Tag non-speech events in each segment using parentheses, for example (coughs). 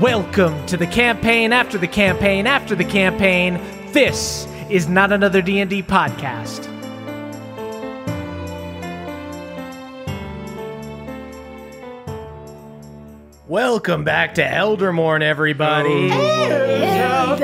Welcome to the campaign after the campaign after the campaign. This is not another D&D podcast. Welcome back to Eldermourne, everybody. Oh,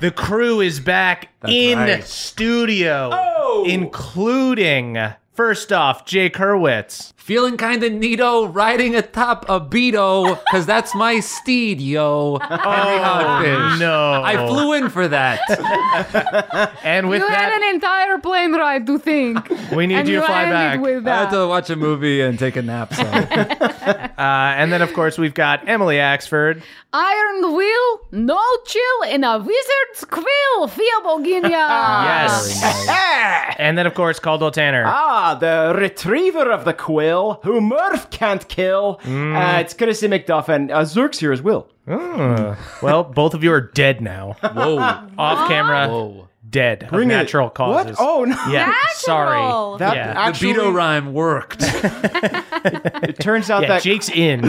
the crew is back in right. studio, oh. including first off Jake Hurwitz. Feeling kind of neato, riding atop a beeto, because that's my steed, yo. Henry Hogfish. Oh, no. I flew in for that. (laughs) And with you that, had an entire plane ride to think. (laughs) we need and you you to fly ended back. with I had that. to watch a movie and take a nap. So (laughs) Uh, and then, of course, we've got Emily Axford. Iron Will, no chill, in a wizard's quill, Fiaboginia. Yes. and then, of course, Caldwell Tanner. Ah, the retriever of the quill, who Murph can't kill. Uh, it's Chrissy McDuffin. Uh, Zerk's here as well. Well, both of you are dead now. whoa, (laughs) Off camera, whoa. dead Bring of it. natural causes. What? Oh, no. yeah. Sorry. That yeah. The actually, beeto rhyme worked. (laughs) it turns out yeah, that Jake's (laughs) in.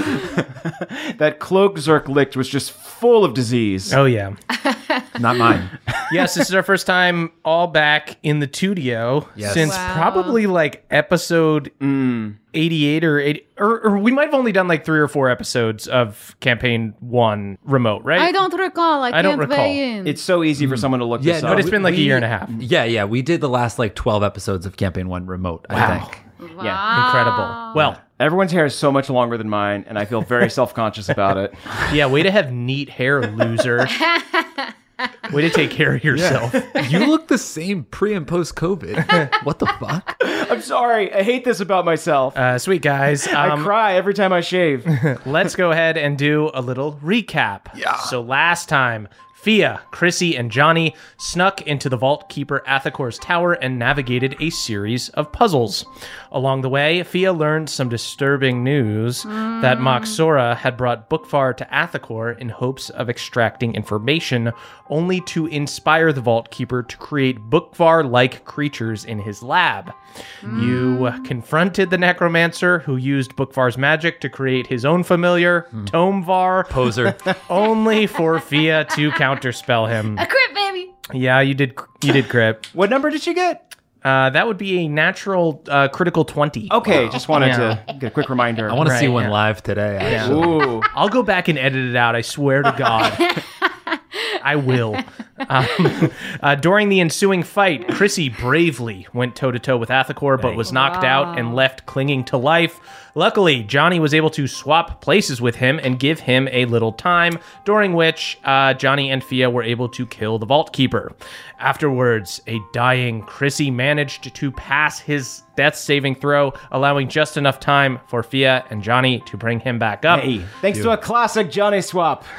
that cloak Zerk licked was just full of disease. Oh, yeah. Not mine. (laughs) Yes, this is our first time all back in the studio Yes. since Wow. probably like episode 88 or 80, or, or we might have only done like three or four episodes of campaign one remote, right? I don't recall. I, I don't can't recall. weigh in. It's so easy for mm. someone to look Yeah, this no, up. but it's been like a year and a half. Yeah, yeah. We did the last like 12 episodes of Campaign 1 remote, I think. yeah. Incredible. Well, Everyone's hair is so much longer than mine, and I feel very (laughs) self conscious about it. yeah, way to have neat hair, loser. (laughs) way to take care of yourself. You look the same pre and post COVID. (laughs) what the fuck? I'm sorry. I hate this about myself. Uh, sweet guys. (laughs) I Um, cry every time I shave. let's go ahead and do a little recap. Yeah. So last time, Fia, Chrissy, and Johnny snuck into the Vault Keeper Athacor's tower and navigated a series of puzzles. Along the way, Fia learned some disturbing news that hmm. Moxora had brought Bookvar to Athacor in hopes of extracting information, only to inspire the Vault Keeper to create Bookvar like creatures in his lab. You confronted the necromancer who used Bookvar's magic to create his own familiar, Tomevar, Poser. (laughs) only for Fia to counterspell him. a crit, baby. Yeah, you did. You did crit. what number did you get? Uh, that would be a natural uh, critical twenty. Okay, just wanted Yeah. to get a quick reminder. I want to see one yeah. live today. Actually. Ooh. I'll go back and edit it out. I swear to God. (laughs) I will. Um, (laughs) uh, during the ensuing fight, Chrissy bravely went toe to toe with Athacor, but was knocked out and left clinging to life. Luckily, Johnny was able to swap places with him and give him a little time, during which uh, Johnny and Fia were able to kill the Vault Keeper. Afterwards, a dying Chrissy managed to pass his death saving throw, allowing just enough time for Fia and Johnny to bring him back up. Hey, thanks to a classic Johnny swap. (laughs)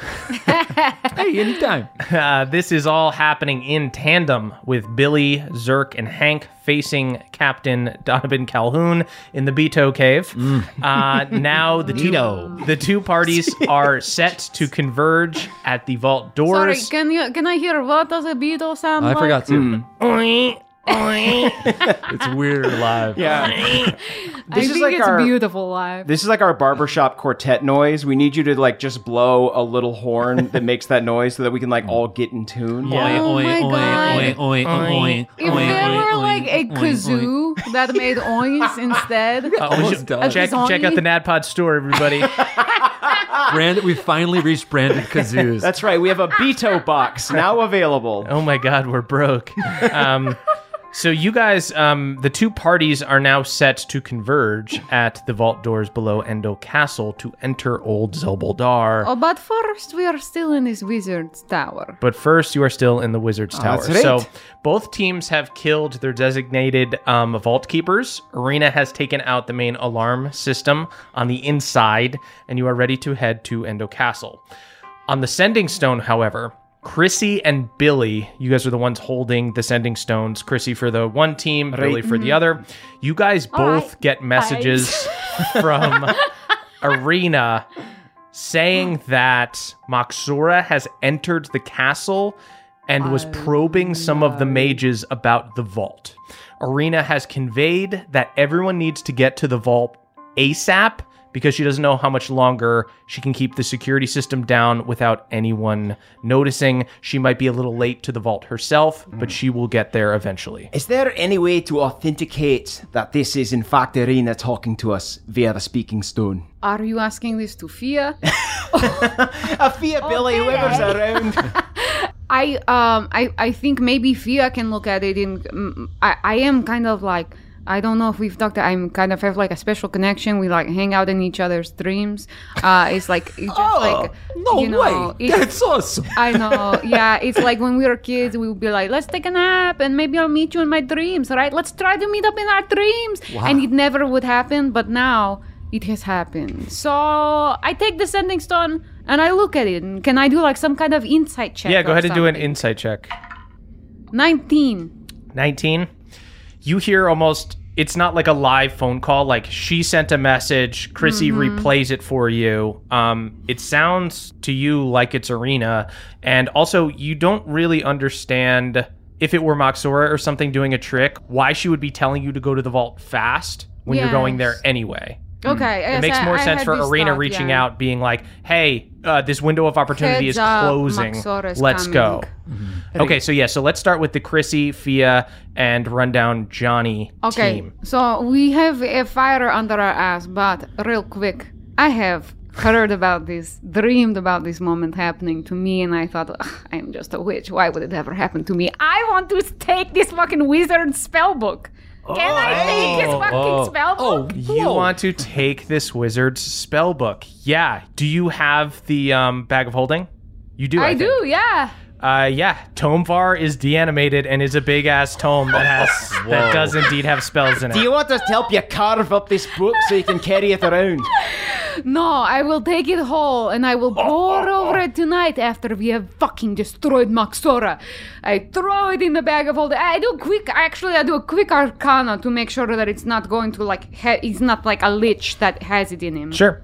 Hey, anytime. (laughs) Uh, this is all happening in tandem with Billy, Zerk, and Hank facing Captain Donovan Calhoun in the Beto Cave. Mm. Uh, now the two Neato. the two parties (laughs) are set to converge at the vault doors. Sorry, can you can I hear what does a beetle sound I like? I forgot to. Oink, oink. (laughs) It's weird live. Yeah. I is think like it's our- beautiful live. This is like our barbershop quartet noise. We need you to like just blow a little horn that makes that noise so that we can like all get in tune. Yeah. Oh my God. oink, If there were like a kazoo that made oins instead, (laughs) Almost done. check check out the NADPOD store, everybody. (laughs) Brand, we finally reached branded kazoos. That's right. We have a Beto box now available. Oh my God, we're broke. Um, so you guys, um, the two parties are now set to converge at the vault doors below Endo Castle to enter Old Zelboldar. oh, but first we are still in this wizard's tower. But first, you are still in the Wizard's Tower. that's right. So both teams have killed their designated um, vault keepers. Irina has taken out the main alarm system on the inside, and you are ready to head to Endo Castle. On the sending stone, however, Chrissy and Billy, you guys are the ones holding the sending stones. Chrissy for the one team, Billy for the mm-hmm. other. You guys both right. get messages (laughs) from Irina saying (gasps) that Moxora has entered the castle and was probing some of the mages about the vault. Irina has conveyed that everyone needs to get to the vault ASAP because she doesn't know how much longer she can keep the security system down without anyone noticing. She might be a little late to the vault herself, but she will get there eventually. Is there any way to authenticate that this is in fact Irina talking to us via the speaking stone? Are you asking this to Fia? (laughs) (laughs) A Fia Billy, whoever's around. (laughs) I um I I think maybe Fia can look at it in mm, I I am kind of like I don't know if we've talked. I'm kind of have like a special connection. We like hang out in each other's dreams. Uh, it's like it's just like no you know, way. it's- That's awesome. I know. Yeah, it's like when we were kids, we would be like, let's take a nap and maybe I'll meet you in my dreams, right? Let's try to meet up in our dreams. And it never would happen, but now it has happened. So I take the sending stone and I look at it. And can I do like some kind of insight check? Yeah, go ahead and do an something? insight check. 19. 19 you hear almost it's not like a live phone call like she sent a message chrissy replays it for you. Um it sounds to you like it's arena. And also you don't really understand if it were moxora or something doing a trick why she would be telling you to go to the vault fast when you're going there anyway Hmm. Okay. it makes more sense for arena reaching out being like hey uh, this window of opportunity Heads is up, uh, closing Moxora's let's go coming. Mm-hmm. Okay, so yeah, so let's start with the Chrissy, Fia, and rundown Johnny Okay, team. so we have a fire under our ass, but real quick, I have heard about this, dreamed about this moment happening to me, and I thought, I'm just a witch. Why would it ever happen to me? I want to take this fucking wizard spell book. Can I take his fucking oh, spell oh, book? You want to take this wizard's spell book? Yeah. Do you have the um, bag of holding? You do. I, I do, yeah. Uh, yeah. Tomevar is deanimated and is a big ass tome that has (laughs) that does indeed have spells in it. Do you want us to help you carve up this book so you can carry it around? (laughs) No, I will take it whole and I will pour over it tonight after we have fucking destroyed Moxora. I throw it in the bag of holding. I do quick, actually, I do a quick arcana to make sure that it's not going to like, ha- it's not like a lich that has it in him. sure.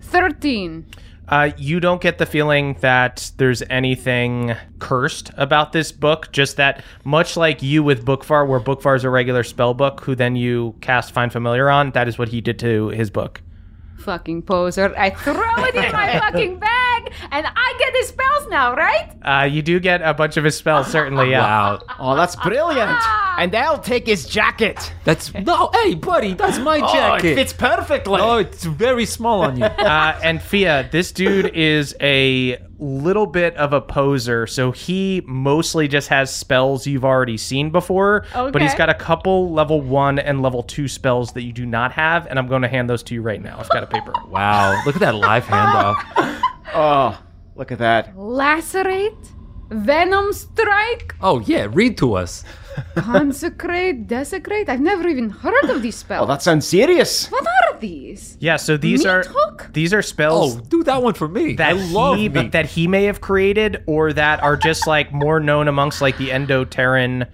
13. Uh, you don't get the feeling that there's anything cursed about this book. Just that, much like you with Bookvar, where Bookvar is a regular spell book, who then you cast Find Familiar on, that is what he did to his book. Fucking poser. I throw it in my (laughs) fucking bag and I get his spells now, right? Uh, you do get a bunch of his spells, certainly. Yeah. Wow. Oh, that's (laughs) brilliant. And I'll take his jacket. That's no, hey, buddy, that's my Oh, it jacket. fits perfectly. oh, it's very small on you. (laughs) Uh, and Fia, this dude is a little bit of a poser, so he mostly just has spells you've already seen before. But he's got a couple level one and level two spells that you do not have, and I'm going to hand those to you right now. I've got a paper. (laughs) Wow, look at that live handoff. (laughs) Oh, look at that. Lacerate, Venom Strike, Oh yeah, read to us. Consecrate, Desecrate. I've never even heard of these spells. Oh, that sounds serious. what are these? Yeah, so these Meat are hook? these are spells Oh, do that one for me. that I love he me. that he may have created or that are just like more known amongst like the Endoterran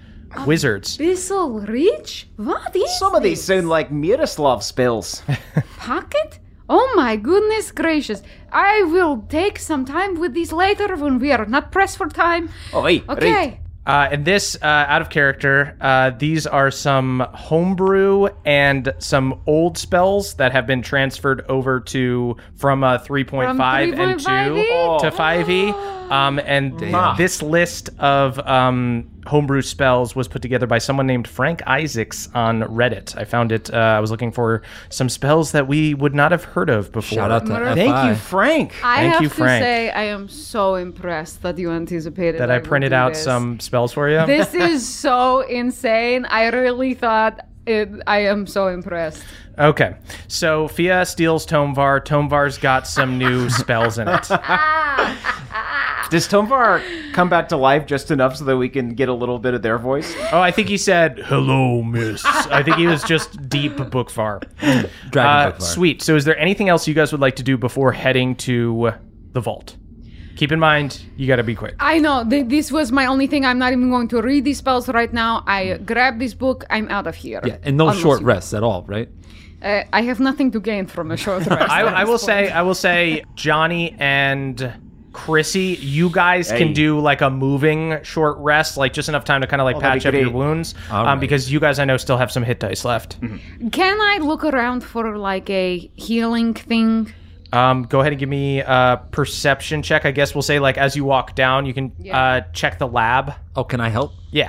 wizards. This'll reach? What is Some of these sound like Miroslav spells. (laughs) pocket? Oh my goodness gracious. I will take some time with these later when we are not pressed for time. Oh, hey, Okay. right. Uh, and this, uh, out of character, uh, these are some homebrew and some old spells that have been transferred over to from uh, 3.5 From and 2 3.5E? to 5e. Um, and this list of um, homebrew spells was put together by someone named Frank Isaacs on Reddit. I found it. Uh, I was looking for some spells that we would not have heard of before. Shout out to Thank Thank FI. you, Frank. I Thank have you, to say I am so impressed that you anticipated That I would printed out this. some spells for you. This (laughs) is so insane. I really thought it I am so impressed. Okay, so Fia steals Tomevar. Tomevar's got some new (laughs) spells in it. Does Tomevar come back to life just enough so that we can get a little bit of their voice? Oh, I think he said, "Hello, Miss." I think he was just deep Bookvar. Dragon Uh, Book Fire. sweet. So, is there anything else you guys would like to do before heading to the vault? Keep in mind, you got to be quick. I know th- this was my only thing. I'm not even going to read these spells right now. I grab this book. I'm out of here. Yeah, and no Unless short you- rests at all, right? Uh, I have nothing to gain from a short rest. (laughs) I, at I this will point. say, I will say, Johnny and Chrissy, you guys Hey. can do like a moving short rest, like just enough time to kind of like that'd patch up your wounds, um, right. because you guys I know still have some hit dice left. Can I look around for like a healing thing? Um, go ahead and give me a perception check. I guess we'll say like as you walk down, you can Yeah. uh, check the lab. Oh, can I help? Yeah.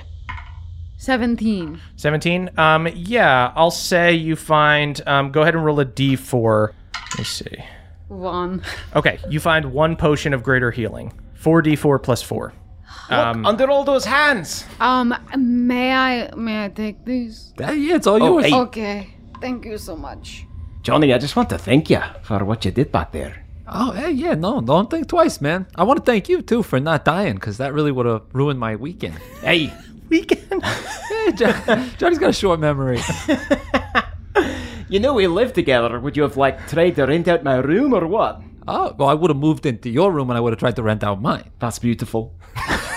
Seventeen. 17 um yeah i'll say you find um go ahead and roll a d4 let me see One. okay you find one potion of greater healing 4d4 plus 4 um Under all those hands. Um, may I may I take these? Yeah, it's all Oh, yours. hey. Okay. Thank you so much. Johnny, I just want to thank you for what you did back there. Oh, hey, yeah, no, don't think twice, man. I want to thank you too for not dying, because that really would have ruined my weekend. Hey, (laughs) weekend (laughs) Hey, John, Johnny's got a short memory. (laughs) you know we live together. Would you have like tried to rent out my room or what? Oh, well, I would have moved into your room and I would have tried to rent out mine. That's beautiful.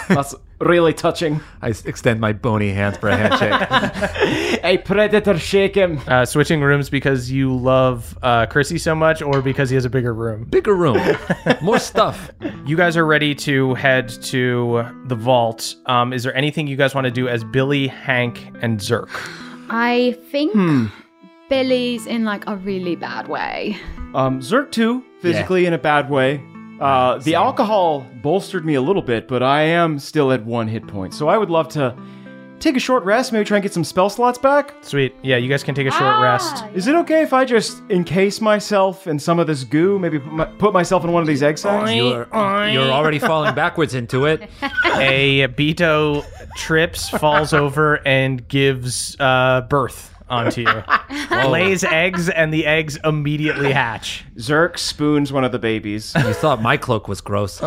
That's really touching. I s- extend my bony hands for a handshake. (laughs) A predator shake him. uh switching rooms because you love uh chrissy so much or because he has a bigger room Bigger room, more stuff. (laughs) you guys are ready to head to the vault um is there anything you guys want to do as billy hank and zerk I think Billy's in like a really bad way. Um, Zerk too, physically in a bad way. Uh, the alcohol bolstered me a little bit, but I am still at one hit point. So I would love to take a short rest, maybe try and get some spell slots back. sweet yeah you guys can take a short rest Is it okay if I just encase myself in some of this goo? Maybe put, my, put myself in one of these egg sacs? You're, you're already falling backwards into it. (laughs) a Beto trips, falls over, and gives uh, birth onto you. (laughs) Lays eggs, and the eggs immediately hatch. Zerk spoons one of the babies. You thought my cloak was gross.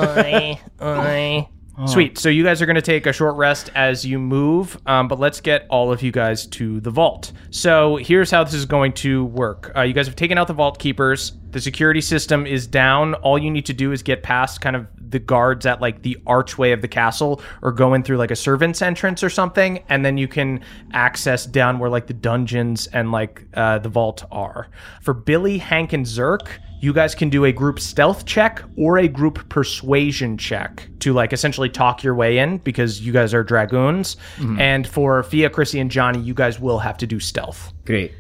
Sweet. So you guys are going to take a short rest as you move, um, but let's get all of you guys to the vault. So here's how this is going to work. Uh, you guys have taken out the vault keepers. The security system is down. All you need to do is get past kind of the guards at like the archway of the castle, or go in through like a servant's entrance or something, and then you can access down where like the dungeons and like uh, the vault are. For Billy, Hank, and Zerk, you guys can do a group stealth check or a group persuasion check to like essentially talk your way in because you guys are dragoons. Mm-hmm. And for Fia, Chrissy, and Johnny, you guys will have to do stealth. Great.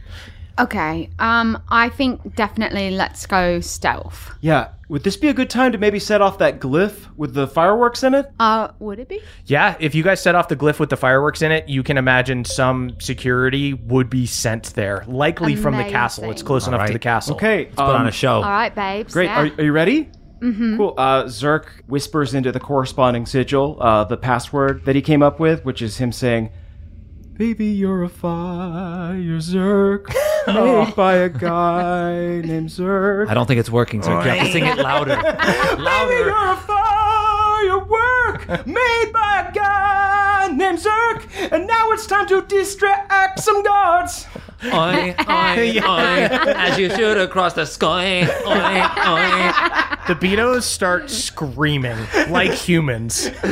Okay. Um, I think definitely let's go stealth. Yeah, would this be a good time to maybe set off that glyph with the fireworks in it? Uh, would it be? Yeah, if you guys set off the glyph with the fireworks in it, you can imagine some security would be sent there, likely from the castle. It's Amazing. close enough to the castle. Okay, let's Put on a show. All right, babes. Great. Yeah. Are, are you ready? Mm-hmm. Cool. Uh, Zerk whispers into the corresponding sigil uh, the password that he came up with, which is him saying, Baby, you're a fire, Zerk, (laughs) made oh. by a guy named Zerk. I don't think it's working, so you have to sing it louder. (laughs) Baby, you're a firework made by a guy named Zerk, and now it's time to distract some guards. Oink, oink, oink, as you shoot across the sky. Oink, oink. The Betos start screaming like humans (laughs)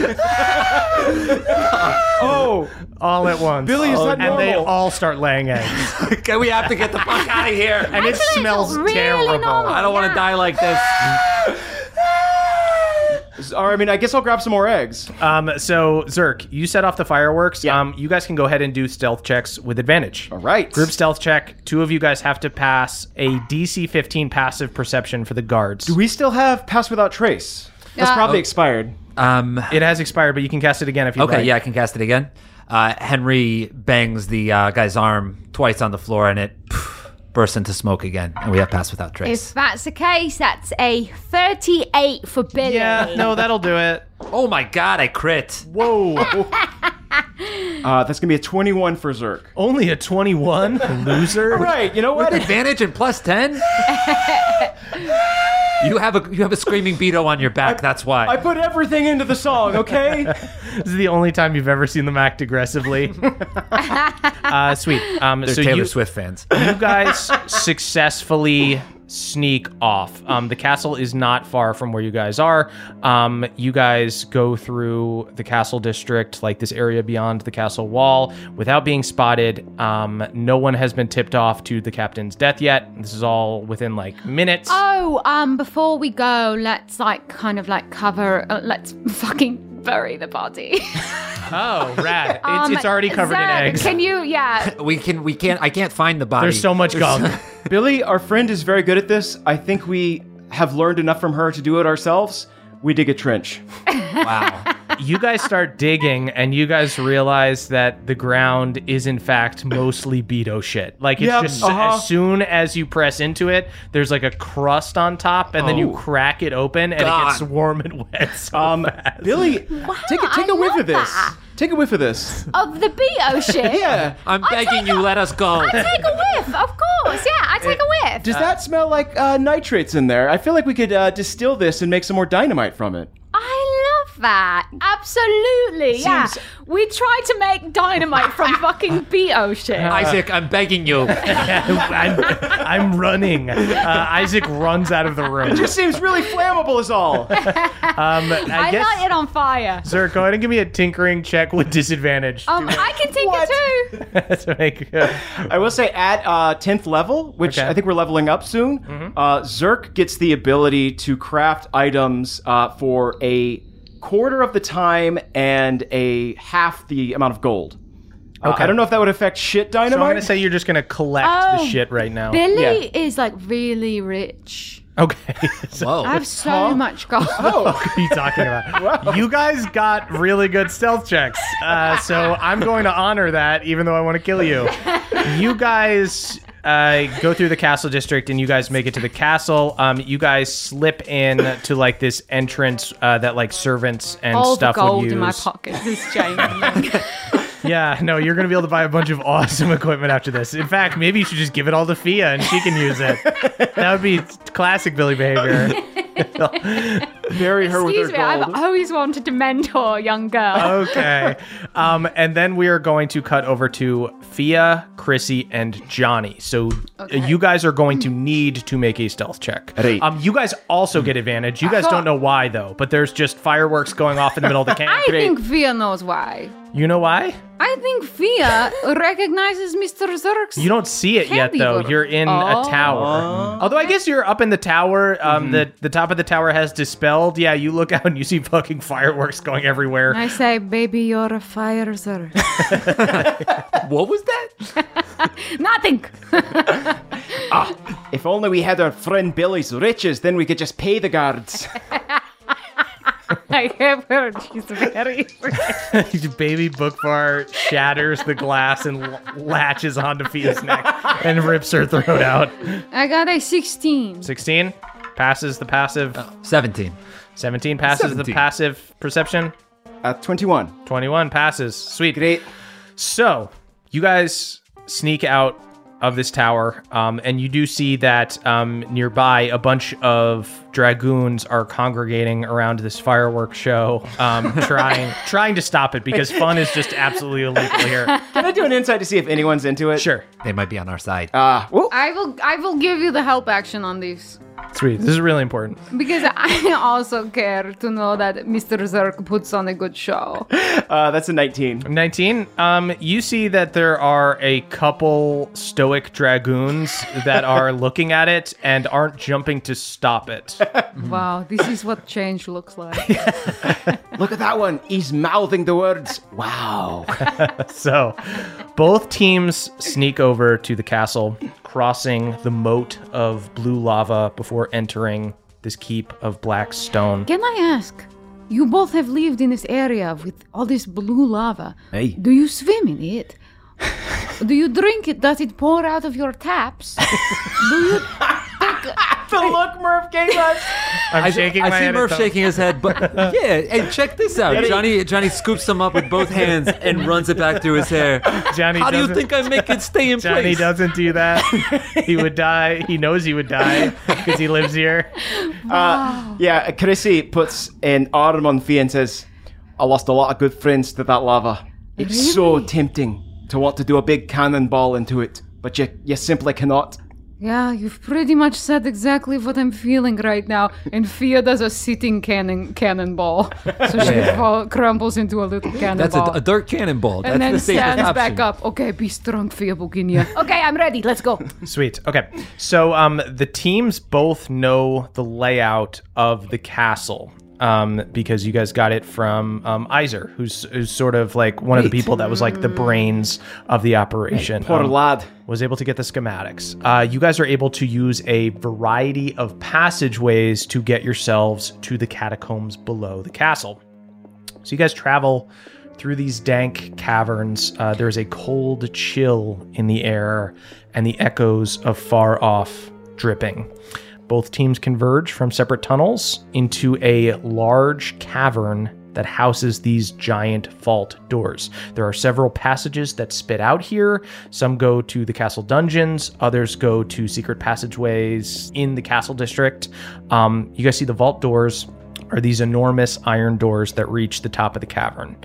Oh, all at once. Billy, is that and they all start laying eggs. (laughs) Okay, we have to get the fuck out of here. And it smells really terrible. normal. I don't want to Yeah. die like this. (gasps) (laughs) or I mean, I guess I'll grab some more eggs. Um, so Zerk, you set off the fireworks. Yeah. Um, you guys can go ahead and do stealth checks with advantage. All right. Group stealth check. Two of you guys have to pass a DC 15 passive perception for the guards. Do we still have Pass Without Trace? That's Uh, probably expired. Um, it has expired, but you can cast it again if you okay, like. yeah, I can cast it again. Uh, Henry bangs the uh, guy's arm twice on the floor, and it pff, bursts into smoke again, and we have passed without trace. If that's the case, that's a 38 for Billy. Yeah, no, that'll do it. oh my god, I crit. Whoa. (laughs) Uh, that's gonna be a 21 for Zerk. Only a 21? Loser? (laughs) Right. You know what? Advantage and plus ten. you have a you have a screaming beetle on your back. that's why. I put everything into the song. Okay. (laughs) This is the only time you've ever seen them act aggressively. (laughs) uh, sweet. Um, They're so Taylor you, Swift fans. you guys successfully sneak off. Um, the castle is not far from where you guys are. Um, you guys go through the castle district, like this area beyond the castle wall, without being spotted. Um, no one has been tipped off to the captain's death yet. This is all within like minutes. Oh, um, before we go, let's like kind of like cover, uh, let's (laughs) fucking bury the body. (laughs) Oh, rat! It's, Um, it's already covered in eggs. Can you, yeah. (laughs) we can we can't I can't find the body. There's so much gunk. (laughs) Billy, our friend, is very good at this. I think we have learned enough from her to do it ourselves. We dig a trench. wow. you guys start digging and you guys realize that the ground is in fact mostly Beto shit. Like it's Yep, just uh-huh. as soon as you press into it, there's like a crust on top, and then you Oh. crack it open and God. it gets warm and wet. So Um, fast. Billy, take a take I a whiff love of this. that. Take a whiff of this. Of the Beto shit. (laughs) Yeah. I'm begging you, a- let us go. I take a whiff, of course. Yeah, Does that smell like uh, nitrates in there? I feel like we could uh, distill this and make some more dynamite from it. I love that. Absolutely. Yeah. We tried to make dynamite from (laughs) fucking Beto shit. Isaac, I'm begging you. (laughs) I'm, I'm running. Uh, Isaac runs out of the room. It just seems really flammable, is all. (laughs) Um, I, I guess. light it on fire. Zerk, go ahead and give me a tinkering check with disadvantage. Um, I can tinker What? too. to make, uh, I will say at uh, 10th level, which Okay. I think we're leveling up soon, uh, Zerk gets the ability to craft items uh, for a quarter of the time and a half the amount of gold. Uh, Okay. I don't know if that would affect shit so I'm gonna say you're just gonna collect Oh, the shit right now. Billy Yeah. is like really rich. Okay. (laughs) So- Whoa. I have so much gold. What are you talking about? (laughs) You guys got really good stealth checks. Uh, so I'm going to honor that, even though I want to kill you. (laughs) You guys uh, go through the castle district and you guys make it to the castle. Um, you guys slip in to like this entrance uh, that like servants and All the stuff gold would use. in my pockets is changing. (laughs) Yeah, no, you're gonna be able to buy a bunch of awesome equipment after this. In fact, maybe you should just give it all to Fia and she can use it. That would be classic Billy behavior. (laughs) Bury her Excuse with me, her I've always wanted to mentor a young girl. okay. Um, and then we are going to cut over to Fia, Chrissy, and Johnny. So uh, Okay. you guys are going to need to make a stealth check. At eight. Um, you guys also get advantage. You guys don't know why though, but there's just fireworks going off in the middle of the (laughs) camp. I think Fia knows why. You know why? I think Fia recognizes Mr. Zerk's. You don't see it yet though. Handiwork. You're in Oh. a tower. Although I guess you're up in the tower. Um, the the top of the tower has dispelled. Yeah, you look (laughs) out and you see fucking fireworks going everywhere. I say, baby, you're a fire Zerk. (laughs) (laughs) What was that? Nothing. ah, If only we had our friend Billy's riches, then we could just pay the guards. (laughs) I have heard she's very. (laughs) Baby Bookvar shatters the glass and l- latches onto Fia's neck and rips her throat out. I got a 16. 16 passes the passive. 17. 17 passes the 17. passive perception. At 21. 21 passes. Sweet. Great. So, you guys sneak out of this tower, um, and you do see that um, nearby a bunch of dragoons are congregating around this fireworks show, um, (laughs) trying trying to stop it because fun is just absolutely illegal here. Can I do an insight to see if anyone's into it? Sure, They might be on our side. Uh, whoa. I will I will give you the help action on these. Sweet. This is really important. Because I (laughs) also care to know that Mr. Zerk puts on a good show. (laughs) Uh, that's a 19. 19. Um, you see that there are a couple stoic dragoons that (laughs) are looking at it and aren't jumping to stop it. Wow, this is what change looks like. Look at that one. He's mouthing the words. Wow. So, both teams sneak over to the castle, crossing the moat of blue lava before entering this keep of black stone. Can I ask? You both have lived in this area with all this blue lava. Hey. Do you swim in it? (laughs) Do you drink it? Does it pour out of your taps? (laughs) Do you the look Murph gave us. (laughs) I'm I, shaking I my see head. Murph shaking his head, but (laughs) yeah, hey, check this out. Johnny Johnny scoops him up with both hands and runs it back through his hair. Johnny How do you think I make it stay in Johnny place? Johnny doesn't do that. he would die. He knows he would die (laughs) because he lives here. Wow. Uh, yeah, Chrissy puts an arm on Fia and says, I lost a lot of good friends to that lava. It's so tempting to want to do a big cannonball into it, but you, you simply cannot. Yeah, you've pretty much said exactly what I'm feeling right now. And Fia does a sitting cannon cannonball, so she Yeah. fall, crumbles into a little cannonball. That's a, a dirt cannonball. That's and then the stands option. back up. Okay, be strong, Fia Buginia. (laughs) okay, I'm ready. Let's go. Sweet. Okay. So um, the teams both know the layout of the castle. Um, because you guys got it from um, Iser, who's, who's sort of like one of the people that was like the brains of the operation. Poor Um, lad. was able to get the schematics. Uh, you guys are able to use a variety of passageways to get yourselves to the catacombs below the castle. So you guys travel through these dank caverns. Uh, there's a cold chill in the air and the echoes of far off dripping. Both teams converge from separate tunnels into a large cavern that houses these giant vault doors. There are several passages that spit out here. Some go to the castle dungeons, others go to secret passageways in the castle district. Um, you guys see the vault doors are these enormous iron doors that reach the top of the cavern.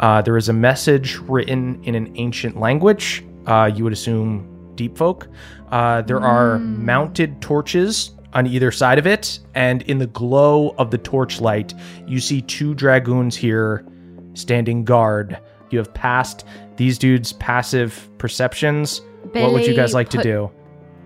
Uh, there is a message written in an ancient language. Uh, you would assume deep folk. Uh, there are mounted torches on either side of it, and in the glow of the torchlight, you see two dragoons here standing guard. You have passed these dudes' passive perceptions. what would you guys Billy like to do?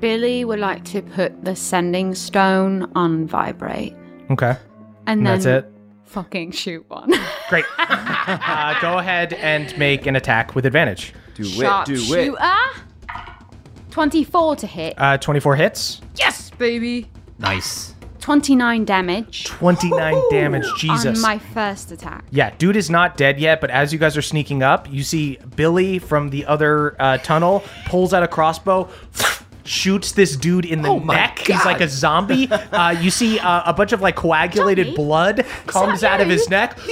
Billy would like to put the sending stone on vibrate, Okay, and and then that's it. fucking shoot one. (laughs) Great. uh, go ahead and make an attack with advantage. Do it, do it. Sharpshooter. Twenty-four to hit. Uh, 24 hits, yes, baby. Nice. Twenty-nine damage 29 damage. Jesus. on my first attack. yeah, dude is not dead yet, but as you guys are sneaking up, you see Billy from the other uh, tunnel pulls out a crossbow. Shoots this dude in the Oh my neck. He's like a zombie. (laughs) Uh, you see uh, a bunch of like coagulated Johnny? blood comes out of his neck. (laughs)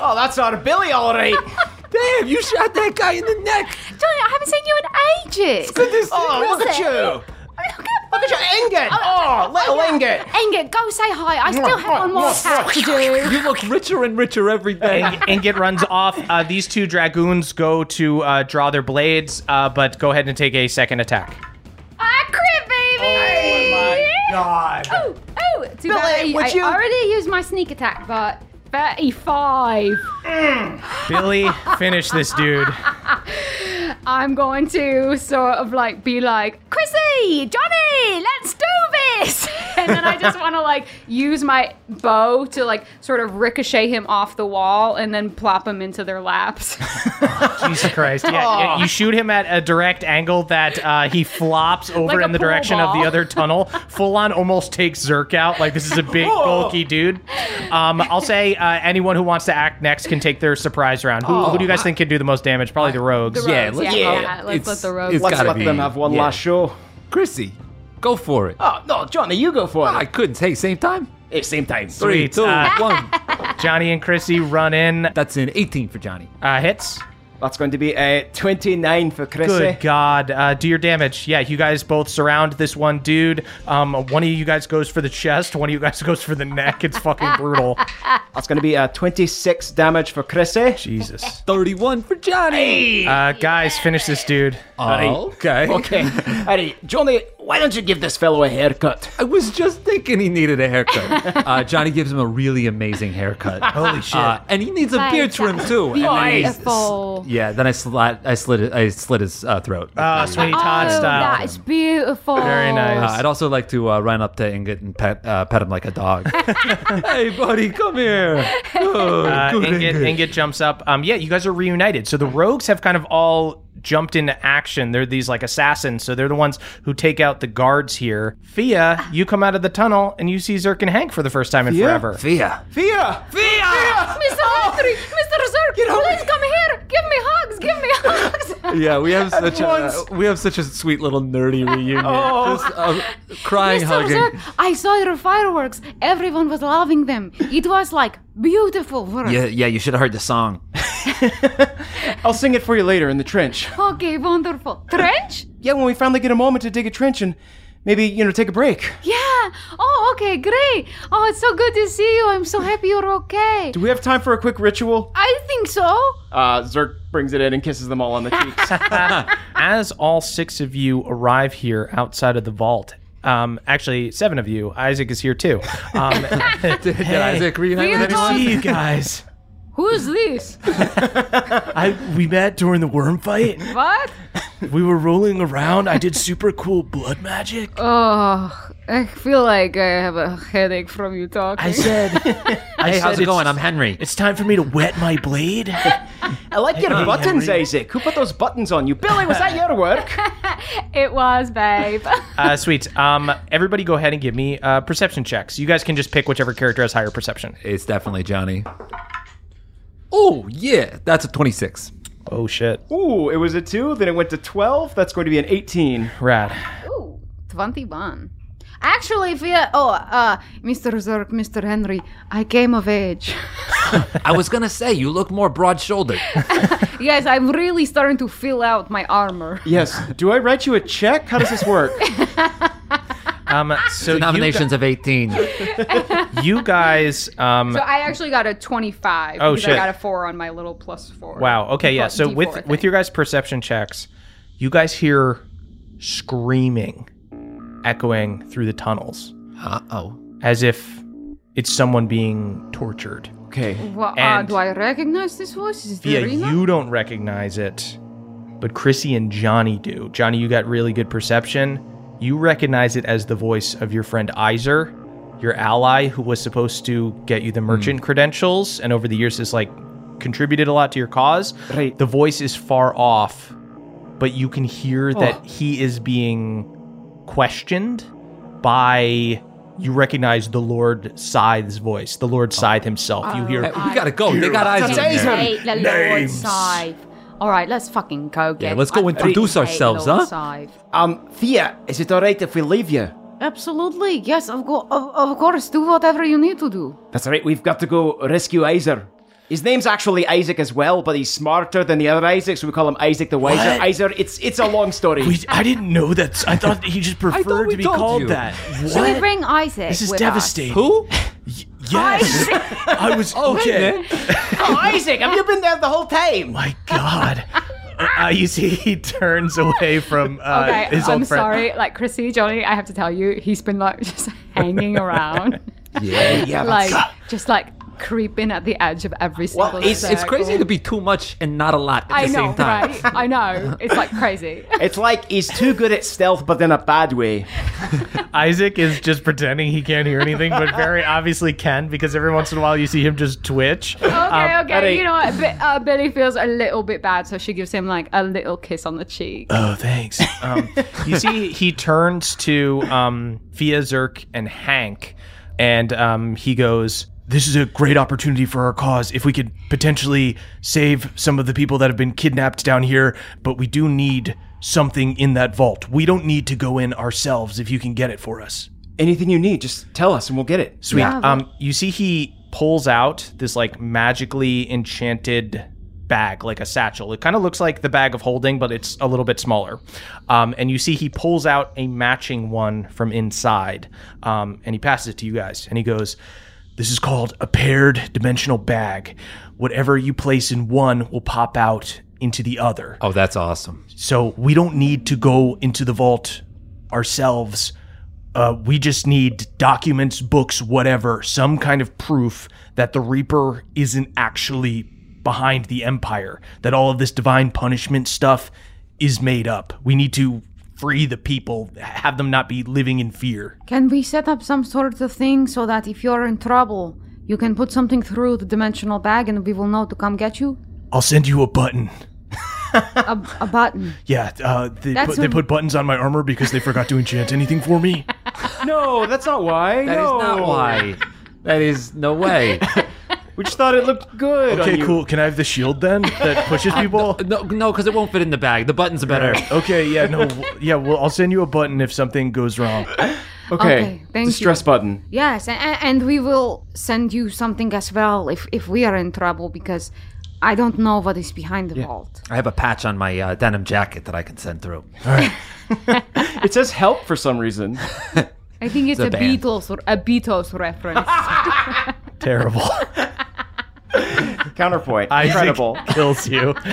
Oh, that's not a Billy, all right. (laughs) Damn, you shot that guy in the neck. Johnny, I haven't seen you in ages. Oh, look at you. Look at your ingot. Oh, little ingot. Ingot, go say hi. I still have one more attack to do. You look richer and richer every day. Ing- Ingot runs off. Uh, these two dragoons go to uh, draw their blades, uh, but go ahead and take a second attack. I crit, baby! Oh God. Oh, oh, too bad I, would I you- already used my sneak attack, but 35. Billy, finish this dude. (laughs) I'm going to sort of like be like, Chrissy, Johnny, then I just want to like use my bow to like sort of ricochet him off the wall and then plop him into their laps. (laughs) Jesus Christ. Yeah, yeah, you shoot him at a direct angle that uh, he flops (laughs) over Like in the pool direction of the other tunnel. (laughs) Full on almost takes Zerk out. Like, this is a big, bulky dude. Um, I'll say uh, anyone who wants to act next can take their surprise round. Who, who do you guys think can do the most damage? Probably the rogues. The Yeah, rogues, let's- yeah, yeah, let's let the rogues. Let's let be- them have one yeah. last show. Chrissy, go for it. Oh, no, Johnny, you go for it. I couldn't. Hey, same time. Hey, same time. Three, Sweet. two, Uh, one. (laughs) Johnny and Chrissy run in. That's an 18 for Johnny. Uh, hits. That's going to be a 29 for Chrissy. Good God. Uh, do your damage. Yeah, you guys both surround this one dude. Um, one of you guys goes for the chest, one of you guys (laughs) goes for the neck. It's fucking brutal. That's going to be a 26 damage for Chrissy. Jesus. (laughs) 31 for Johnny. Uh, guys, finish this dude. okay. Okay. Alright, (laughs) Johnny, why don't you give this fellow a haircut? I was just thinking he needed a haircut. uh, Johnny gives him a really amazing haircut. Holy shit. Uh, and he needs a beard trim too. And then he- Beautiful. Yeah, then I slat, I slit, I slit his uh, throat. Uh, Sweeney Todd oh, style. that's beautiful. Very nice. Uh, I'd also like to uh, run up to Ingot and pet, uh, pet him like a dog. (laughs) hey, buddy, come here. Good, Uh, good Ingot, Ingot. Ingot jumps up. Um, yeah, you guys are reunited. So the rogues have kind of all jumped into action. They're these like assassins. So they're the ones who take out the guards here. Fia, you come out of the tunnel and you see Zerk and Hank for the first time in Fia? forever. Fia. Fia! Mr. Henry, Mr. Zerk, please come here. Give me hugs. Give me hugs. (laughs) Yeah, we have such a once. we have such a sweet little nerdy (laughs) reunion. Just uh, crying, Mr. hugging. Zerk, I saw your fireworks. Everyone was loving them. It was like beautiful work. Yeah, yeah, you should have heard the song. (laughs) I'll sing it for you later in the trench. Okay, wonderful. Trench? Yeah, when we finally get a moment to dig a trench and maybe, you know, take a break. Yeah. Oh, okay, great. Oh, it's so good to see you. I'm so happy you're okay. Do we have time for a quick ritual? I think so. Uh, Zerk brings it in and kisses them all on the cheeks. (laughs) (laughs) As all six of you arrive here outside of the vault, um, actually seven of you, Isaac is here too. Um, Did, (laughs) did Isaac reunite with Weird see you guys. Who's this? (laughs) I we met during the worm fight. What? We were rolling around. I did super cool blood magic. Oh, I feel like I have a headache from you talking. (laughs) I said, I Hey, how's said it going? I'm Henry. It's time for me to wet my blade. I like your buttons, Isaac. Who put those buttons on you? Billy, was that your work? (laughs) it was, babe. Uh, sweet. Um, everybody, go ahead and give me uh, perception checks. You guys can just pick whichever character has higher perception. It's definitely Johnny. Oh yeah, that's a 26. Oh shit, Ooh, it was a 2, then it went to 12. That's going to be an 18. rad. Ooh, 21. Actually, if you, oh, uh, Mr. Zerk, Mr. Henry, I came of age. (laughs) I was gonna say you look more broad-shouldered. (laughs) yes, I'm really starting to fill out my armor. Yes. Do I write you a check? How does this work? (laughs) Um, so you, Nominations of 18. (laughs) you guys, um, So I actually got a 25. Oh, because shit. I got a 4 on my little plus 4. wow. Okay, yeah. Plus So D4 with thing. with your guys' perception checks, you guys hear screaming echoing through the tunnels, Uh oh. as if it's someone being tortured. Okay. Well, uh, and- do I recognize this voice? Is it Via, Irina? you don't recognize it, but Chrissy and Johnny do. Johnny, you got really good perception. You recognize it as the voice of your friend Iser, your ally who was supposed to get you the hmm. merchant credentials and over the years has like contributed a lot to your cause. Right. The voice is far off, but you can hear oh. that Oh. he is being questioned by you recognize the Lord Scythe's voice, the Lord oh. Scythe himself. You oh, hear Hey, we gotta go. They got eyes on there. The Lord Names. Scythe. All right, let's fucking go get. Yeah, let's go I introduce hate ourselves, Lord huh? Scythe. Um, Fia, is it alright if we leave you? Absolutely, yes, of, co- of, of course. Do whatever you need to do. That's right, we've got to go rescue Iser. His name's actually Isaac as well, but he's smarter than the other Isaac, so we call him Isaac the Wiser. What? Iser, it's it's a long story. We, I didn't know that. I thought he just (laughs) preferred we to be told called you. that. Should we bring Isaac? This is with devastating. Who? Yes. I was (laughs) okay. oh, Isaac, have you been there the whole time? My God. Uh, you see, he turns away from uh, Okay, his I'm old friend. sorry. Like Chrissy, Johnny, I have to tell you, he's been like (laughs) just hanging around, Yeah. Yeah, like just like creeping at the edge of every single. Well, single. it's- It's crazy to be too much and not a lot at the I know, same time. right? I know. It's like crazy. (laughs) It's like he's too good at stealth, but in a bad way. (laughs) Isaac is just pretending he can't hear anything, but very obviously can because every once in a while you see him just twitch. Okay, okay. You know what? Bi- uh, Billy feels a little bit bad, so she gives him like a little kiss on the cheek. Oh, thanks. Um, you see, he turns to um, Fia Zerk and Hank, and um, he goes, This is a great opportunity for our cause. If we could potentially save some of the people that have been kidnapped down here, but we do need something in that vault. We don't need to go in ourselves if you can get it for us. Anything you need, just tell us and we'll get it. Sweet. Yeah, but- um, you see, he pulls out this like magically enchanted bag, like a satchel. It kind of looks like the bag of holding, but it's a little bit smaller. Um, and you see he pulls out a matching one from inside, um, and he passes it to you guys. And he goes, "This is called a paired dimensional bag. Whatever you place in one will pop out into the other. Oh, that's awesome. So we don't need to go into the vault ourselves." Uh, we just need documents, books, whatever, some kind of proof that the Reaper isn't actually behind the Empire, that all of this divine punishment stuff is made up. We need to free the people, have them not be living in fear. Can we set up some sort of thing so that if you're in trouble, you can put something through the dimensional bag and we will know to come get you? I'll send you a button. A, a button. (laughs) Yeah, uh, they, That's put, they put buttons on my armor because they forgot to enchant anything for me. (laughs) No, that's not why. That is no. not why. That is no way. (laughs) We just thought it looked good. on Okay, you. cool. Can I have the shield then that pushes (laughs) people? no, no, because it won't fit in the bag. The buttons are better. Okay, yeah, no, w- yeah. Well, I'll send you a button if something goes wrong. (laughs) Okay. Okay, thank Distress you. button. Yes, and, and we will send you something as well if, if we are in trouble because I don't know what is behind the vault. I have a patch on my uh, denim jacket that I can send through. (laughs) It says help for some reason. I think it's, a a, band. Beatles or a Beatles reference. Terrible. (laughs) Counterpoint. Isaac Incredible. kills you. (laughs)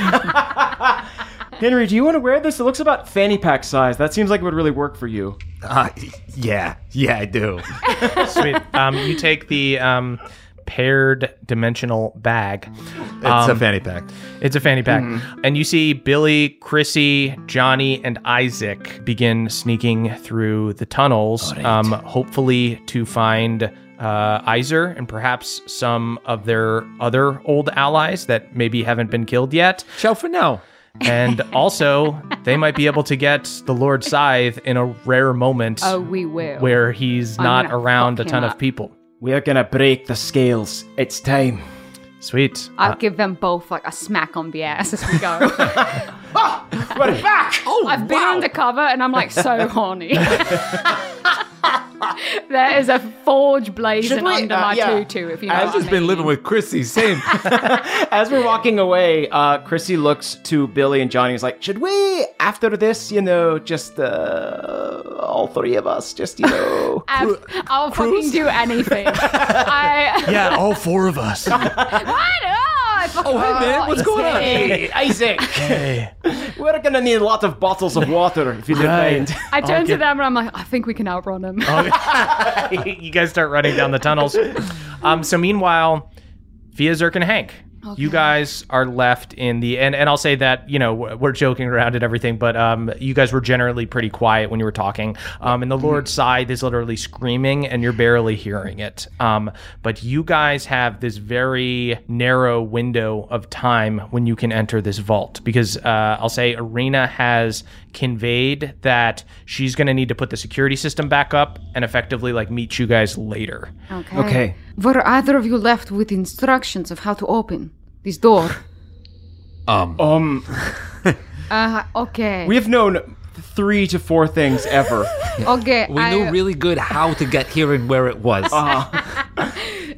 Henry, do you want to wear this? It looks about fanny pack size. That seems like it would really work for you. Uh, yeah, yeah, I do. (laughs) Sweet. Um, you take the um, paired dimensional bag. It's Um, a fanny pack. It's a fanny pack. And you see Billy, Chrissy, Johnny, and Isaac begin sneaking through the tunnels, um, hopefully to find uh, Iser and perhaps some of their other old allies that maybe haven't been killed yet. Ciao for now. And also, they might be able to get the Lord Scythe in a rare moment oh, we will. where he's I'm not around a fuck him ton of people. We are gonna break the scales. It's time. Sweet. I'll give them both like a smack on the ass as we go. (laughs) We're back! Oh, I've been undercover and I'm like so horny. (laughs) (laughs) there is a forge blazing we- under uh, my yeah. tutu, if you know I've what I've just I been living with Chrissy. Same. (laughs) As we're walking away, uh, Chrissy looks to Billy and Johnny. and is like, "Should we, after this, you know, just uh, all three of us, just you know, (laughs) I'll, I'll fucking do anything. I, Yeah, all four of us. Why not? (laughs) Oh, hey, man, what's going on? Hey, Isaac, Hey. we're gonna need a lot of bottles of water if you don't Right. mind." I turn to them and I'm like, I think we can outrun him. (laughs) you guys start running down the tunnels. Um, so meanwhile, Fia Zerk and Hank, you guys are left in the and and I'll say that you know we're we're joking around and everything, but um, you guys were generally pretty quiet when you were talking. Um, and the Lord Scythe is literally screaming, and you're barely hearing it. Um, but you guys have this very narrow window of time when you can enter this vault because uh, I'll say Irina has conveyed that she's going to need to put the security system back up and effectively like meet you guys later. Okay. Okay. Were either of you left with instructions of how to open this door? (laughs) Um, Um, (laughs) Uh, okay. we have known three to four things ever. (laughs) okay. we I, knew really good how to get here and where it was.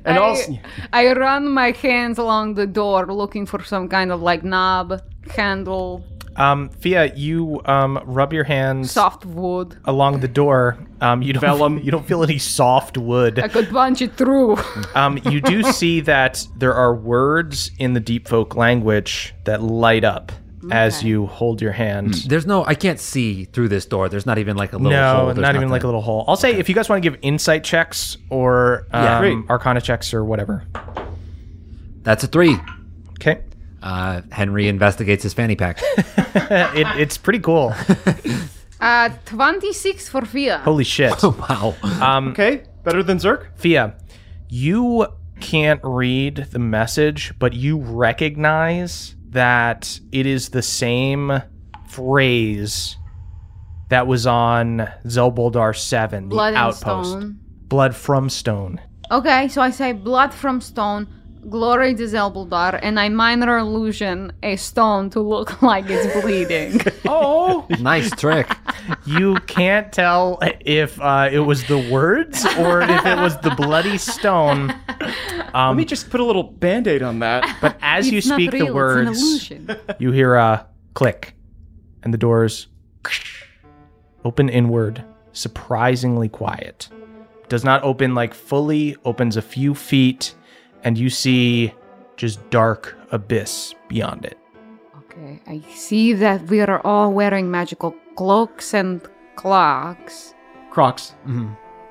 And I, also, I run my hands along the door looking for some kind of like knob, handle, Um, Fia, you um, rub your hands soft wood. along the door. Um, you don't Vellum. (laughs) you don't feel any soft wood. I could punch it through. (laughs) Um, you do see that there are words in the deep folk language that light up as Okay. you hold your hand. There's no, I can't see through this door. There's not even like a little No, hole. not There's even like a nothing. little hole. I'll say if you guys want to give insight checks or Yeah. Great. um, Arcana checks or whatever. That's a three. Okay, Uh, Henry investigates his fanny pack. (laughs) it, it's pretty cool. (laughs) uh, 26 for Fia. Holy shit, Oh (laughs) wow. okay, better than Zerk. Fia, you can't read the message, but you recognize that it is the same phrase that was on Zelboldar 7, the Blood outpost. stone. Blood from stone. Okay, so I say blood from stone, glory to Zelbuldar, and I minor illusion a stone to look (laughs) like it's bleeding. (laughs) Oh, nice trick. You can't tell if uh, it was the words or if it was the bloody stone. (laughs) Let me just put a little band aid on that. But as you It's not speak real, the words, It's an illusion. you hear a click, and the doors open inward, surprisingly quiet. Does not open like fully, opens a few feet, and you see just dark abyss beyond it. Okay, I see that we are all wearing magical cloaks and cloaks. Crocs.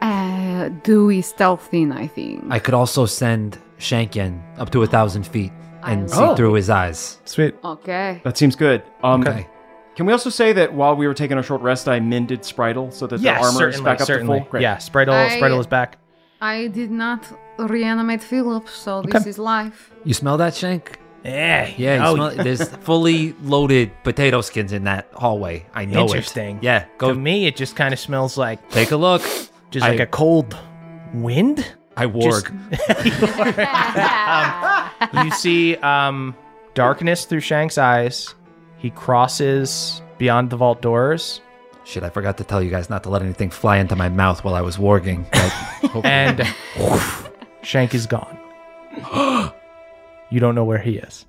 Uh, Dewey stealth in, I think. I could also send Shankin up to a thousand feet and I see like through his eyes. Sweet. okay. That seems good. Um, Okay. Can we also say that while we were taking a short rest, I mended Spritel so that the armor is back up certainly. to full? Great. Yeah, Spritel, I- Spritel is back. I did not reanimate Philip, so this Okay. is life. You smell that, Shank? Yeah, Yeah, you oh, smell, there's fully loaded potato skins in that hallway. I know Interesting. it. Yeah, To me, it just kind of smells like take a look. just I- like a cold wind. I warg. (laughs) (laughs) you see um, darkness through Shank's eyes. He crosses beyond the vault doors, Shit, I forgot to tell you guys not to let anything fly into my mouth while I was warging. But (laughs) and Shank is gone. (gasps) you don't know where he is.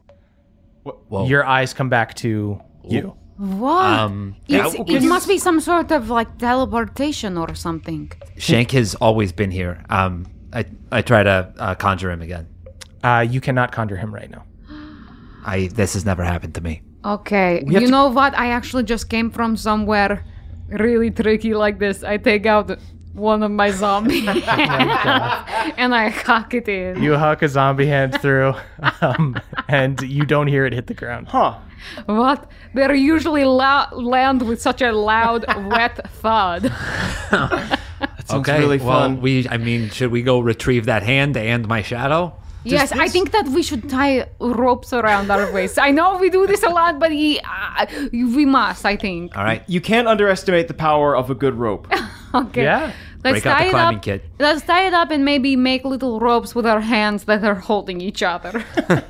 Whoa. Your eyes come back to you. What? um, It's- yeah, it must be some sort of like teleportation or something. Shank has always been here. Um, I I try to uh, conjure him again. Uh, you cannot conjure him right now. I this has never happened to me. Okay, have you to- know what? I actually just came from somewhere really tricky like this. I take out one of my (laughs) zombie and I hack it in. You huck a zombie hand through, um, and you don't hear it hit the ground. Huh. What? They are usually la- land with such a loud, (laughs) wet thud. (laughs) That sounds okay, really well, fun. we I mean, should we go retrieve that hand and my shadow? yes, I think that we should tie ropes around our waists. I know we do this a lot, but he, uh, we must, I think. All right. you can't underestimate the power of a good rope. (laughs) Okay. Yeah. Let's Break out tie the it climbing up. kit. Let's tie it up and maybe make little ropes with our hands that are holding each other. (laughs)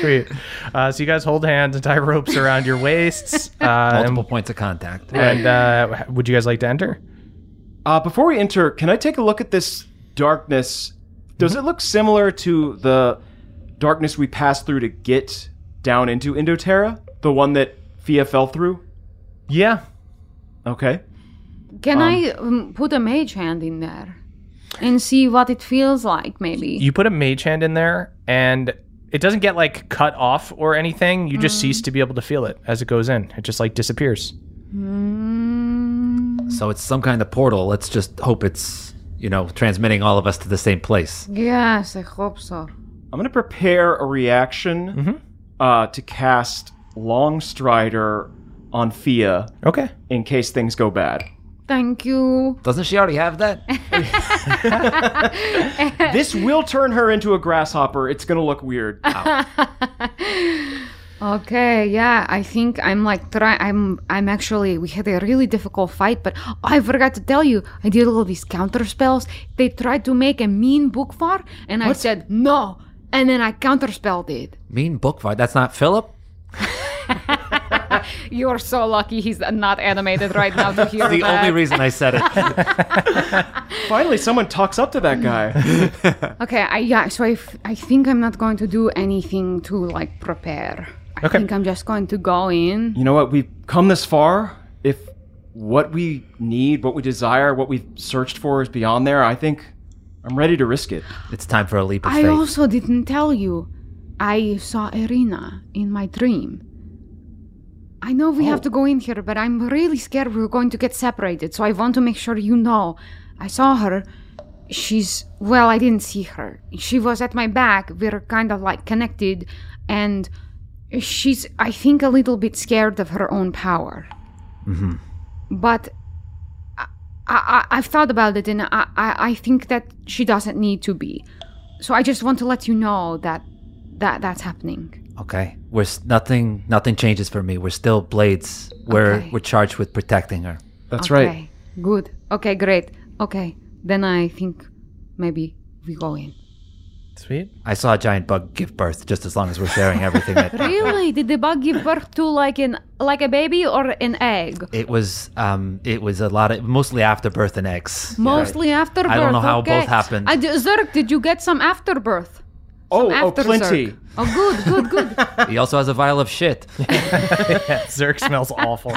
Sweet. Uh, so you guys hold hands and tie ropes around your waists. (laughs) Uh, Multiple and points of contact. and uh, would you guys like to enter? Uh, before we enter, can I take a look at this darkness? Does it look similar to the darkness we passed through to get down into Indoterra? The one that Fia fell through? Yeah. Okay. Can I um, put a mage hand in there and see what it feels like, maybe? You put a mage hand in there, and it doesn't get like cut off or anything. You just cease to be able to feel it as it goes in. It just like disappears. So it's some kind of portal. Let's just hope it's you know transmitting all of us to the same place. yes, I hope so. I'm going to prepare a reaction uh, to cast Long Strider on Fia Okay. in case things go bad. Thank you. Doesn't she already have that? (laughs) this will turn her into a grasshopper. It's going to look weird. (laughs) Okay, yeah, I think I'm like try. I'm I'm actually we had a really difficult fight, but oh, I forgot to tell you, I did all these counter spells. They tried to make a mean Bookvar, and I said no, and then I counterspelled it. mean book fight. That's not Philip. (laughs) (laughs) You're so lucky he's not animated right now to (laughs) hear The that. only reason I said it. (laughs) Finally, someone talks up to that guy. Okay, I yeah, so I, f- I think I'm not going to do anything to like prepare. I Okay. think I'm just going to go in. you know what? We've come this far. If what we need, what we desire, what we've searched for is beyond there, I think I'm ready to risk it. It's time for a leap of I faith. I also didn't tell you. I saw Irina in my dream. I know we have to go in here, but I'm really scared we're going to get separated, so I want to make sure you know. I saw her. She's, well, I didn't see her. She was at my back. We're kind of like connected, and she's, I think, a little bit scared of her own power. Mm-hmm. But I, I, I've thought about it, and I, I, I think that she doesn't need to be. So I just want to let you know that that that's happening. Okay, we're nothing. Nothing changes for me. We're still blades. We're Okay. we're charged with protecting her. That's okay. right. Good. Okay, great. Okay. Then I think maybe we go in. Sweet. I saw a giant bug give birth. Just as long as we're sharing everything that (laughs) Really? Did the bug give birth to like an like a baby or an egg? it was. Um, it was a lot of mostly afterbirth and eggs. Mostly afterbirth. I don't know how okay. both happened. I d- Zerk, did you get some afterbirth? Oh, oh, plenty. Zerk. Oh, good, good, good. (laughs) He also has a vial of shit. (laughs) Zerk smells awful.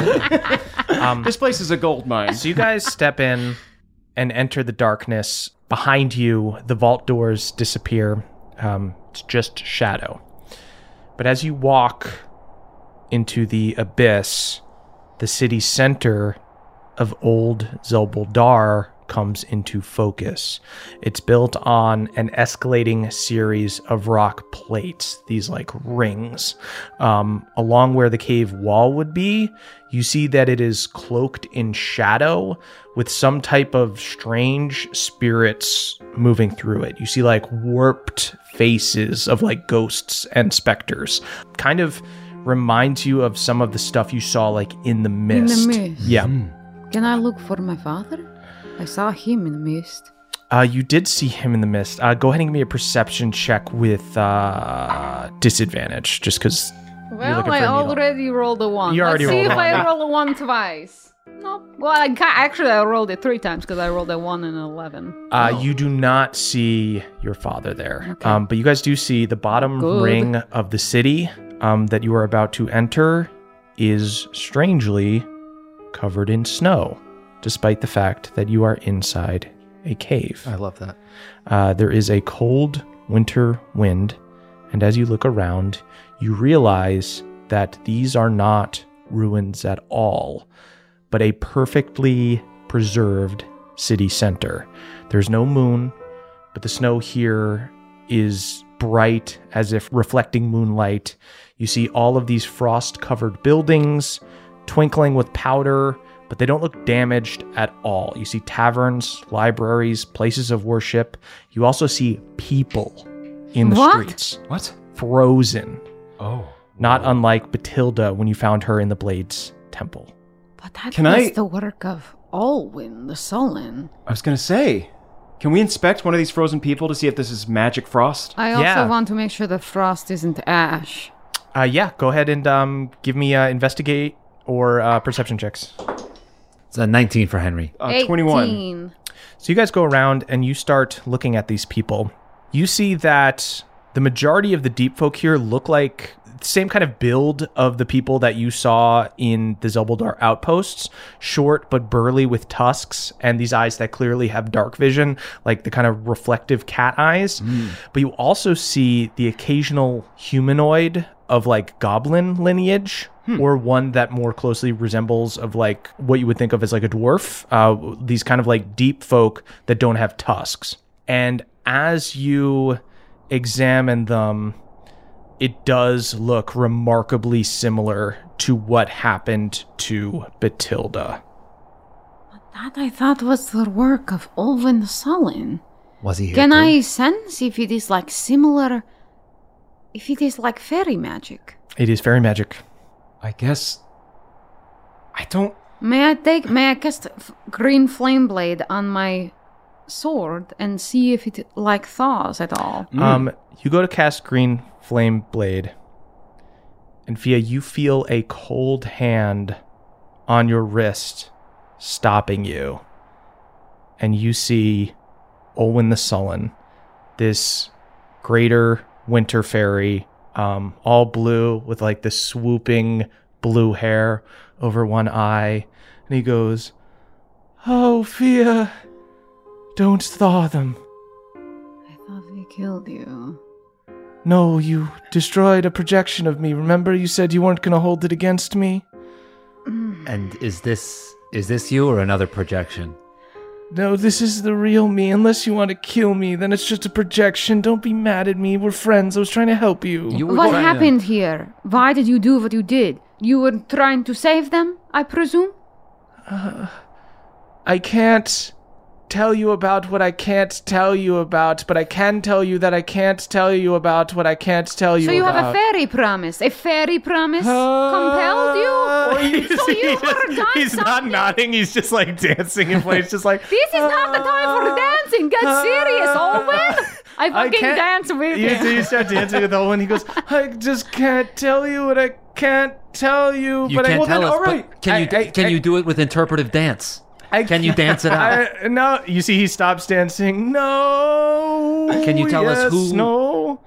This place is a gold mine. So you guys step in and enter the darkness. Behind you, the vault doors disappear. Um, it's just shadow. But as you walk into the abyss, the city center of Old Zelbuldar comes into focus. It's built on an escalating series of rock plates, these like rings. Um, along where the cave wall would be, you see that it is cloaked in shadow with some type of strange spirits moving through it. You see like warped faces of like ghosts and specters. Kind of reminds you of some of the stuff you saw like in the mist. mist. Yeah. Can I look for my father? I saw him in the mist. Uh, you did see him in the mist. Uh, go ahead and give me a perception check with uh, disadvantage, just because. Well, I for a needle. already rolled a one. You already Let's see rolled if I roll a one twice. No. Well, I actually I rolled it three times because I rolled a one and an eleven. Uh, You do not see your father there, um, but you guys do see the bottom Good. ring of the city um, that you are about to enter is strangely covered in snow, despite the fact that you are inside a cave. I love that. Uh, there is a cold winter wind, and as you look around, you realize that these are not ruins at all, but a perfectly preserved city center. There's no moon, but the snow here is bright as if reflecting moonlight. You see all of these frost covered buildings twinkling with powder, but they don't look damaged at all. You see taverns, libraries, places of worship. You also see people in the What? streets, What? frozen, Oh. not unlike Batilda when you found her in the Blades Temple. But that Can was I- the work of Olwyn the Sullen. I was gonna say, can we inspect one of these frozen people to see if this is magic frost? I also Yeah. want to make sure the frost isn't ash. Uh, yeah, go ahead and um, give me uh, investigate or uh, perception checks. It's a 19 for Henry. Uh, 21. 18. So you guys go around and you start looking at these people. You see that the majority of the deep folk here look like same kind of build of the people that you saw in the Zelbuldar outposts, short but burly with tusks and these eyes that clearly have dark vision, like the kind of reflective cat eyes. But you also see the occasional humanoid of like goblin lineage or one that more closely resembles of like what you would think of as like a dwarf uh, these kind of like deep folk that don't have tusks and as you examine them it does look remarkably similar to what happened to Batilda. That I thought was the work of Olwyn the Sullen. Was he here? Can too? I sense if it is like similar, if it is like fairy magic? It is fairy magic. I guess. I don't. May I take, may I cast f- green flame blade on my sword and see if it like thaws at all? Um, you go to cast Green Flame Blade, and Fia, you feel a cold hand on your wrist stopping you. And you see Olwyn the Sullen, this greater winter fairy, um, all blue with like this swooping blue hair over one eye. And he goes, Oh, Fia, don't thaw them. I thought they killed you. No, you destroyed a projection of me. Remember you said you weren't going to hold it against me? And is this is this you or another projection? No, this is the real me. Unless you want to kill me, then it's just a projection. Don't be mad at me. We're friends. I was trying to help you. You What trying to- happened here? Why did you do what you did? You were trying to save them, I presume? Uh, I can't tell you about what I can't tell you about, but I can tell you that I can't tell you about what I can't tell you So you about. have a fairy promise. A fairy promise uh, compelled you? Or you so you were done He's not nodding. He's just like dancing in place, just like This is not the time for ah, dancing. Get serious, ah, Olwen. I I fucking can't- dance with You, you. you start dancing with Owen. He goes, I just can't tell you what I can't tell you. You but can't I, tell well, us. then, all right. but can you I- I- can I- you do it with interpretive dance? I Can you dance it (laughs) out? I, no, you see, he stops dancing. No. Can you tell us yes, who- No.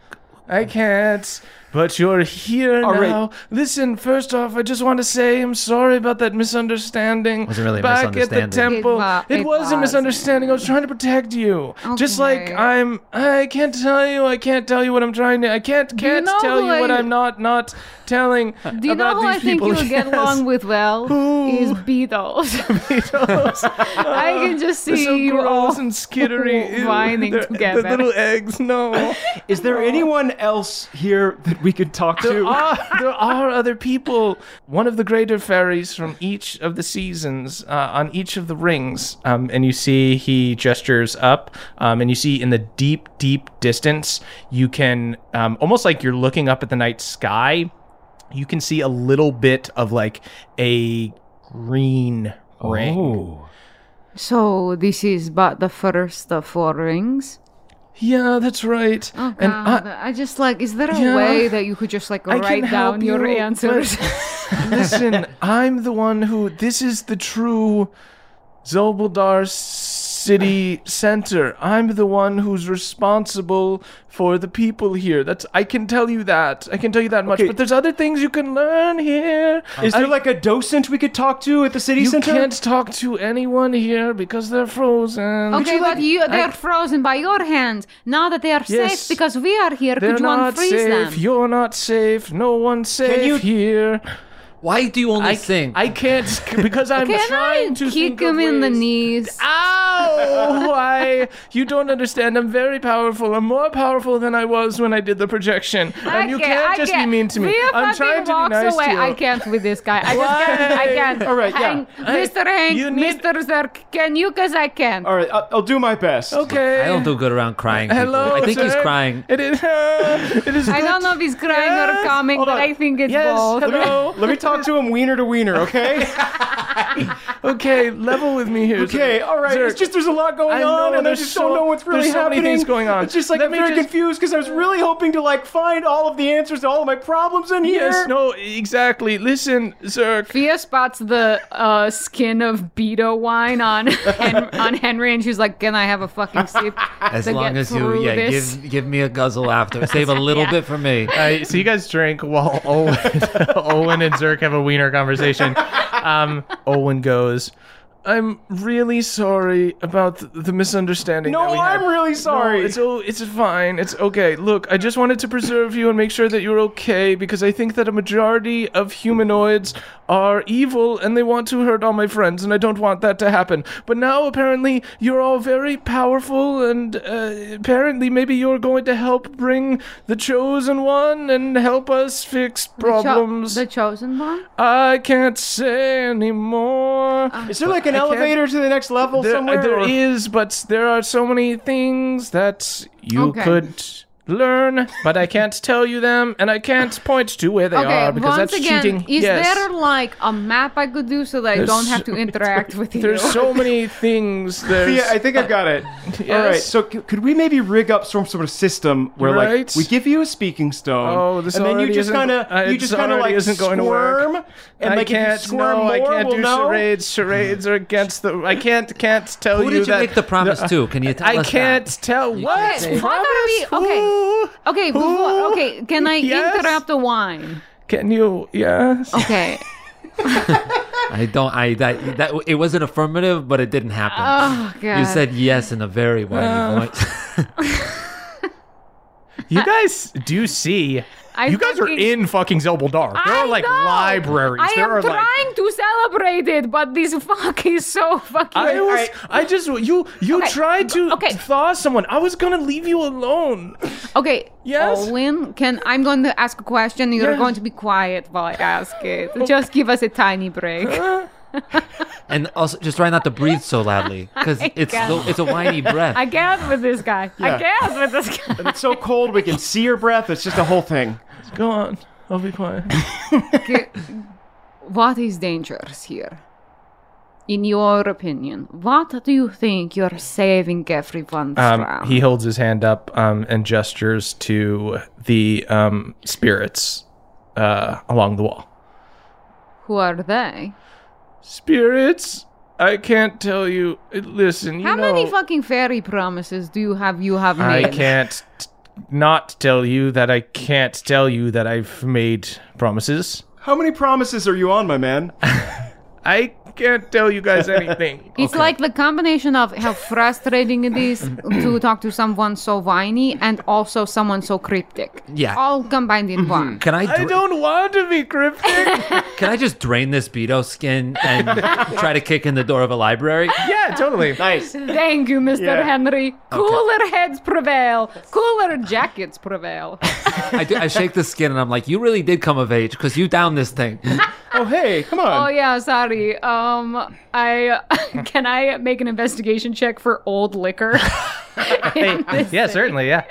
I can't. But you're here All right. now. Listen, first off, I just want to say I'm sorry about that misunderstanding. Wasn't really a Back at the temple, It wa- it, it was a misunderstanding. I was trying to protect you. Okay. Just like I'm. I can't tell you. I can't tell you what I'm trying to. I can't can't know tell who you what I- I'm not not telling (laughs) Do you know who I these think people. you'll get (laughs) along with well? Is Beatles. (laughs) Beatles. I can just see so you all and skittery. Ew. whining together. The little eggs. No. Is there anyone else here that we could talk There to? are, (laughs) there are other people. One of the greater fairies from each of the seasons uh, on each of the rings. Um, and you see he gestures up, um, and you see in the deep, deep distance, you can um, almost like you're looking up at the night sky. You can see a little bit of like a green ring. Oh. So this is but the first of four rings. Yeah, that's right. Oh and God! I, I, just like, is there a Yeah. way that you could just like I write down your you, answers? (laughs) Listen, I'm the one who. This is the true Zolbaldar city center. I'm the one who's responsible for the people here. That's. I can tell you that. I can tell you that much. Okay. But there's other things you can learn here. Is I- there like a docent we could talk to at the city You center? You can't talk to anyone here because they're frozen. okay, but you they're I- frozen by your hands. Now that they are Yes. safe because we are here, They're could you not unfreeze safe. them? You're not safe. No one's safe you- here. Why do you only I sing? I can't because I'm Can trying I to kick think him of in the knees? Ow! (laughs) I, you don't understand. I'm very powerful. I'm more powerful than I was when I did the projection. And you Okay, can't I just can't. be mean to me. Fia I'm fucking trying to be walks nice away. to you. I can't with this guy. I just can't. I Why? can't. All right, yeah. Hank, Mr. Hank, you need- Mr. Zerk, can you? Cause I can't. All right, I'll, I'll do my best. Okay. I don't do good around crying. people. Hello. I think he's crying. It is. (laughs) it is. I don't know if he's crying or Yes. coming, Hold but on. I think it's Yes. both. Hello. (laughs) Let me talk to him wiener to wiener, okay? (laughs) Okay. Level with me here. Okay, sir. all right. Sir, It's just there's a lot going I know, on, and I there's just so- don't know what's really there's so many happening. things going on. It's just like Let I'm very just- confused because I was really hoping to like find all of the answers to all of my problems in here. Yes. No. Exactly. Listen, sir. Fia spots the uh, skin of Beto wine on (laughs) Hen- on Henry, and she's like, "Can I have a fucking sip?" (laughs) As to long get as you, through yeah, this?" give give me a guzzle after. Save a little Yeah. bit for me. Uh, so you guys drink while Owen, Owen and Zerk have a wiener conversation. (laughs) Um, Owen goes, "I'm really sorry about the, the misunderstanding." No, that we had. I'm really sorry. No, it's oh, it's fine. It's okay. Look, I just wanted to preserve you and make sure that you're okay because I think that a majority of humanoids are evil and they want to hurt all my friends, and I don't want that to happen. But now apparently you're all very powerful, and uh, apparently maybe you're going to help bring the chosen one and help us fix The cho- problems. the chosen one. I can't say anymore. Is there like an I can't- elevator to the next level There, somewhere? there or- is, but there are so many things that you Okay. could learn, but I can't tell you them, and I can't point to where they Okay, are because once that's again, cheating. is yes. there like a map I could do so that I don't have to (laughs) interact with you? There's so many things. (laughs) There's. Yeah, I think I've got it. (laughs) All right, so c- could we maybe rig up some sort of system where Right. like we give you a speaking stone, Oh, this and then you just kind of uh, you just kind of like isn't going to work. squirm, and I like can't. if you squirm no, more, I can't we'll do know. charades. Charades are against the. I can't. Can't tell Who you did you that. make the promise the- to? Can you tell I us can't that? tell. What? Okay, what are we- okay. Who? Okay, before, okay, can I Yes? interrupt the wine? Can you? Yes. Okay. (laughs) I don't. I that that it was an affirmative, but it didn't happen. Oh god. you said yes in a very whiny Uh, voice. (laughs) You guys do see. I you guys are in fucking Zelbaldar. There I are like know. libraries. I there am are like. trying to celebrate it, but this fuck is so fucking. I was. I just. You. You Okay, tried to okay. thaw someone. I was gonna leave you alone. Okay. Yes? Owen, can I'm going to ask a question. You're Yeah. going to be quiet while I ask it. Just give us a tiny break. (laughs) and also, just try not to breathe so loudly because (laughs) it's God. so, it's a whiny breath. I can't with this guy. I Yeah. can't with this guy. And it's so cold we can see your breath. It's just a whole thing. Go on. I'll be quiet. What is dangerous here? In your opinion, what do you think you're saving everyone Um, from? he holds his hand up um, and gestures to the um, spirits uh, along the wall. Who are they? Spirits, I can't tell you. Listen, you How know, many fucking fairy promises do you have? You have I made? can't. Not tell you that I can't tell you that I've made promises. How many promises are you on, my man? (laughs) I can't tell you guys (laughs) anything. It's like the combination of how frustrating it is (coughs) to talk to someone so whiny and also someone so cryptic. Yeah. All combined in mm-hmm. one. Can I? I don't want to be cryptic. (laughs) Can I just drain this Beto skin and (laughs) try to kick in the door of a library? yeah, totally. Nice. Thank you, Mr. Yeah. Henry. Cooler heads prevail. Cooler jackets prevail. I, do, I shake the skin and I'm like, you really did come of age because you downed this thing. Oh, hey, come on. Oh yeah, sorry. Uh, Um, I (laughs) can I make an investigation check for old liquor? (laughs) yeah, certainly. Yeah.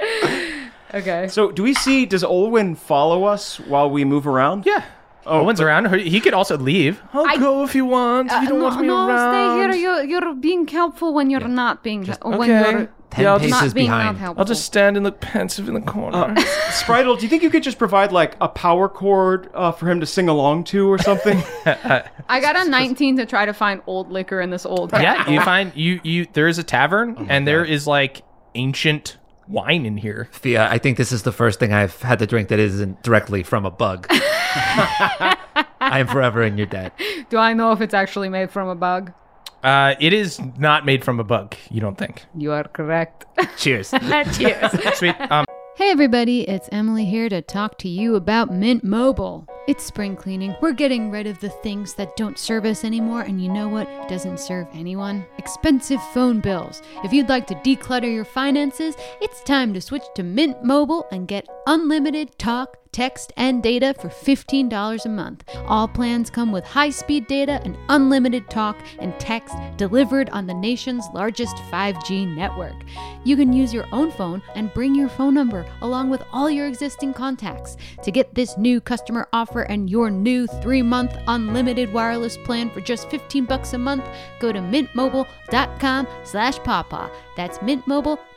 okay. So, do we see, does Olwyn follow us while we move around? Yeah. Oh, Owen's but- around. He could also leave. I'll I- go if you want. If you don't no, want me no, around. stay here. You're you're being helpful when you're not being when okay. you're Ten Yeah, I'll paces just- not behind. not. I'll just stand and look pensive in the corner. (laughs) Spritel, do you think you could just provide like a power chord uh, for him to sing along to or something? (laughs) I got a 19 to try to find old liquor in this old. yeah, you find you you there is a tavern and there is like ancient wine in here. Thea, I think this is the first thing I've had to drink that isn't directly from a bug. (laughs) I am forever in your debt. Do I know if it's actually made from a bug? Uh, it is not made from a bug. You don't think? You are correct. Cheers. (laughs) Cheers. (laughs) Sweet. Um, Hey everybody, it's Emily here to talk to you about Mint Mobile. It's spring cleaning. We're getting rid of the things that don't serve us anymore, and you know what doesn't serve anyone? Expensive phone bills. If you'd like to declutter your finances, it's time to switch to Mint Mobile and get unlimited talk, text, and data for $15 a month. All plans come with high speed data and unlimited talk and text delivered on the nation's largest 5G network. You can use your own phone and bring your phone number along with all your existing contacts. To get this new customer offer and your new 3-month unlimited wireless plan for just 15 bucks a month, go to mintmobile.com slash pawpaw. That's mintmobile.com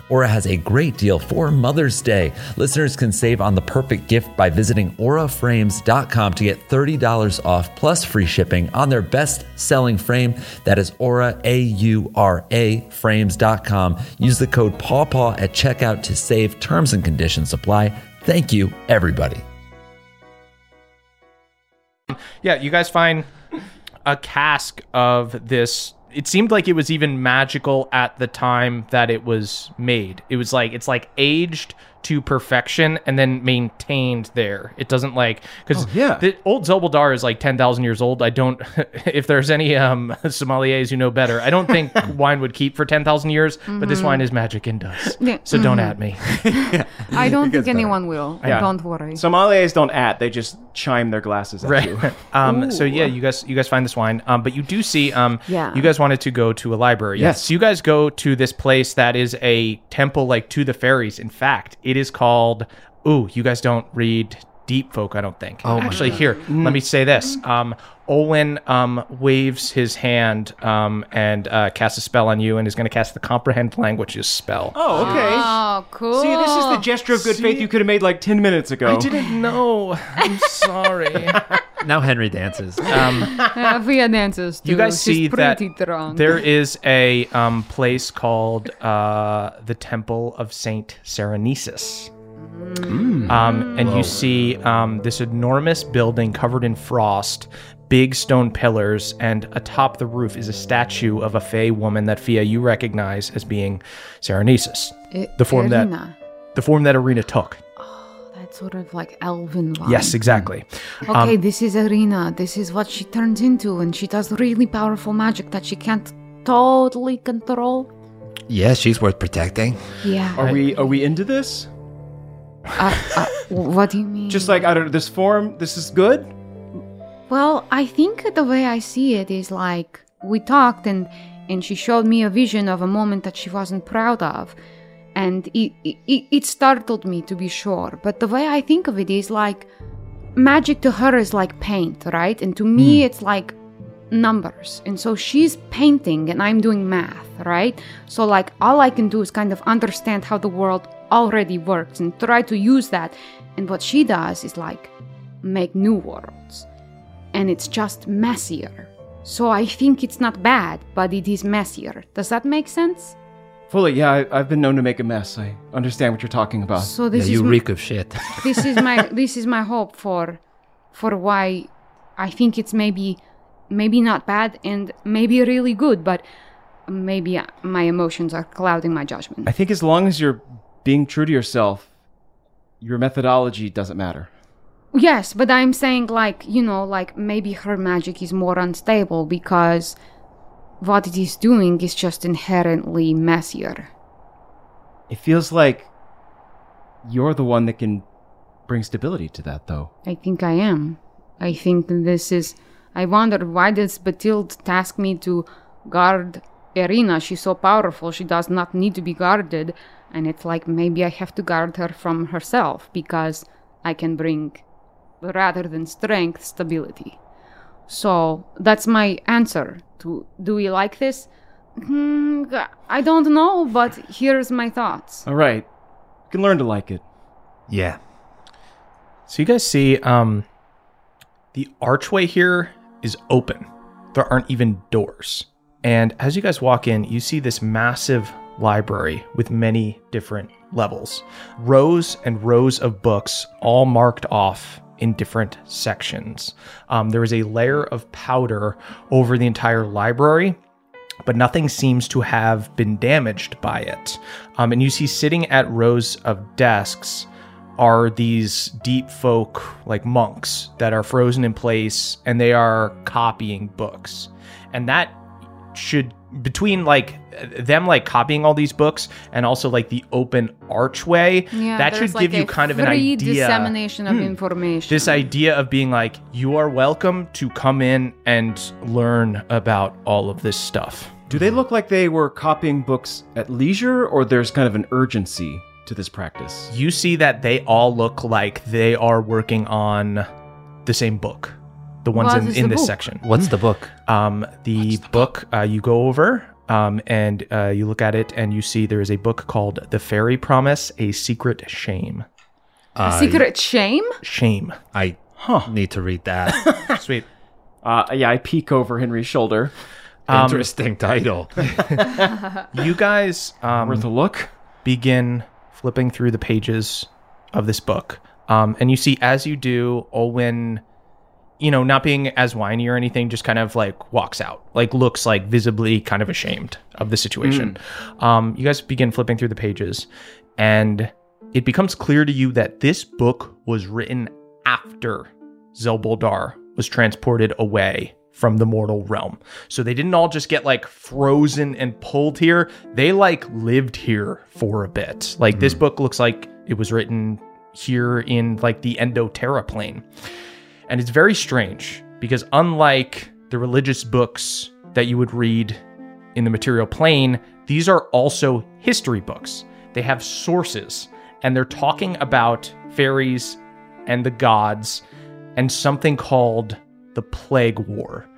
Aura has a great deal for Mother's Day. Listeners can save on the perfect gift by visiting auraframes.com to get $30 off plus free shipping on their best selling frame. That is Aura, A U R A, frames.com. Use the code PAWPAW at checkout to save. Terms and conditions apply. Thank you, everybody. yeah, you guys find a cask of this. It seemed like it was even magical at the time that it was made. It was like it's like aged to perfection and then maintained there. It doesn't like because yeah. the old Zelbaldar is like ten thousand years old. I don't. (laughs) if there's any um (laughs) sommeliers who know better, I don't think (laughs) wine would keep for ten thousand years. But this wine is magic and does. Yeah, So don't at me. I don't think anyone will. Yeah. Don't worry. Sommeliers don't at, they just chime their glasses at you. Right. um, so yeah, you guys you guys find this wine. Um, but you do see um Yeah. you guys wanted to go to a library. Yes. So you guys go to this place that is a temple like to the fairies. In fact, it is called Ooh, you guys don't read Deep Folk, I don't think. Oh Actually, here, let me say this. Um Olwen um, waves his hand um, and uh, casts a spell on you and is going to cast the Comprehend Languages spell. Oh, okay. Oh, cool. See, this is the gesture of good faith you could have made like 10 minutes ago. I didn't know. I'm (laughs) sorry. Now Henry dances. (laughs) Uh, Fia dances too. you guys She's see that pretty drunk. there is a um, place called uh, the Temple of Saint Serenesis. Um, and you see um, this enormous building covered in frost, big stone pillars, and atop the roof is a statue of a fey woman that Fia you recognize as being Serenesis, I- the form that- Irina. the form that Irina took. That's sort of like elven vibe. Yes, exactly. Okay, this is Irina. This is what she turns into, and she does really powerful magic that she can't totally control. yeah, she's worth protecting. Yeah. Are we are we into this? Uh, uh, (laughs) what do you mean? Just like I don't know, this form, this is good. Well, I think the way I see it is like we talked and and she showed me a vision of a moment that she wasn't proud of. And it, it, it startled me to be sure. But the way I think of it is like magic to her is like paint, right? And to me, hmm. it's like numbers. And so she's painting and I'm doing math, right? So, like, all I can do is kind of understand how the world already works and try to use that. And what she does is like make new worlds and it's just messier. So I think it's not bad, but it is messier. Does that make sense? Fully, yeah, I, I've been known to make a mess. I understand what you're talking about. So Yeah, this you is m- reek of shit. (laughs) this is my this is my hope for for why I think it's maybe maybe not bad and maybe really good, but maybe uh, my emotions are clouding my judgment. I think as long as you're being true to yourself, your methodology doesn't matter. Yes, but I'm saying like, you know, like maybe her magic is more unstable because what it is doing is just inherently messier. It feels like you're the one that can bring stability to that, though. I think I am. I think this is. I wonder why does Batilde task me to guard Irina? She's so powerful, she does not need to be guarded. And it's like maybe I have to guard her from herself because I can bring, rather than strength, stability. So that's my answer. To do we like this? Hmm, I don't know, but here's my thoughts. All right, you can learn to like it. yeah. So you guys see um the archway here is open. There aren't even doors. And as you guys walk in, you see this massive library with many different levels. Rows and rows of books all marked off in different sections. Um, there is a layer of powder over the entire library but nothing seems to have been damaged by it. Um, and you see sitting at rows of desks are these deep folk like monks that are frozen in place and they are copying books. And that should between like them like copying all these books and also like the open archway Yeah, that should like give you kind of an free idea Hmm. dissemination of information. this idea of being like you are welcome to come in and learn about all of this stuff Do they look like they were copying books at leisure, or there's kind of an urgency to this practice? you see that they all look like they are working on the same book the ones What in, in the this book? section What's the book? um, the, book, uh, you go over um, and uh, you look at it and you see there is a book called the fairy promise a secret shame Uh, Secret shame? shame I need to read that. (laughs) sweet Uh, yeah, I peek over Henry's shoulder. Interesting title. (laughs) (laughs) you guys um, Worth a look. begin flipping through the pages of this book. Um, and you see, as you do, Olwen, you know, not being as whiny or anything, just kind of like walks out, like looks like visibly kind of ashamed of the situation. Um, you guys begin flipping through the pages, and it becomes clear to you that this book was written after Zelboldar was transported away from the mortal realm. So they didn't all just get like frozen and pulled here. They like lived here for a bit. Like this book looks like it was written here in like the Endoterra plane. And it's very strange because unlike the religious books that you would read in the material plane, these are also history books. They have sources and they're talking about fairies and the gods and something called the Plague War.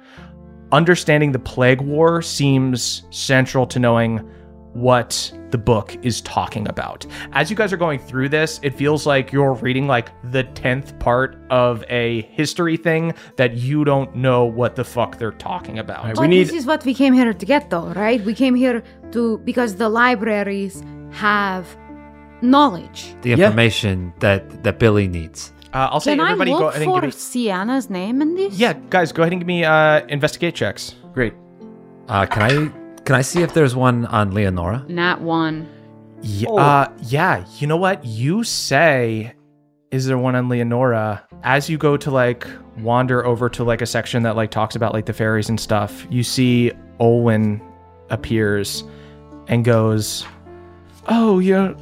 Understanding the Plague War seems central to knowing what the book is talking about. As you guys are going through this, it feels like you're reading like the 10th part of a history thing that you don't know what the fuck they're talking about. Right, But we need this is what we came here to get, though, right? We came here to because the libraries have knowledge. The information that that Billy needs. Uh, I'll say Can I everybody go look ahead and for give me. Sienna's name in this? Yeah, guys, go ahead and give me uh, investigate checks. great. Uh, can I can I see if there's one on Leonora? Not one. Yeah, uh, yeah. You know what? You say, is there one on Leonora? As you go to like wander over to like a section that like talks about like the fairies and stuff, you see Olwen appears and goes, "Oh, you're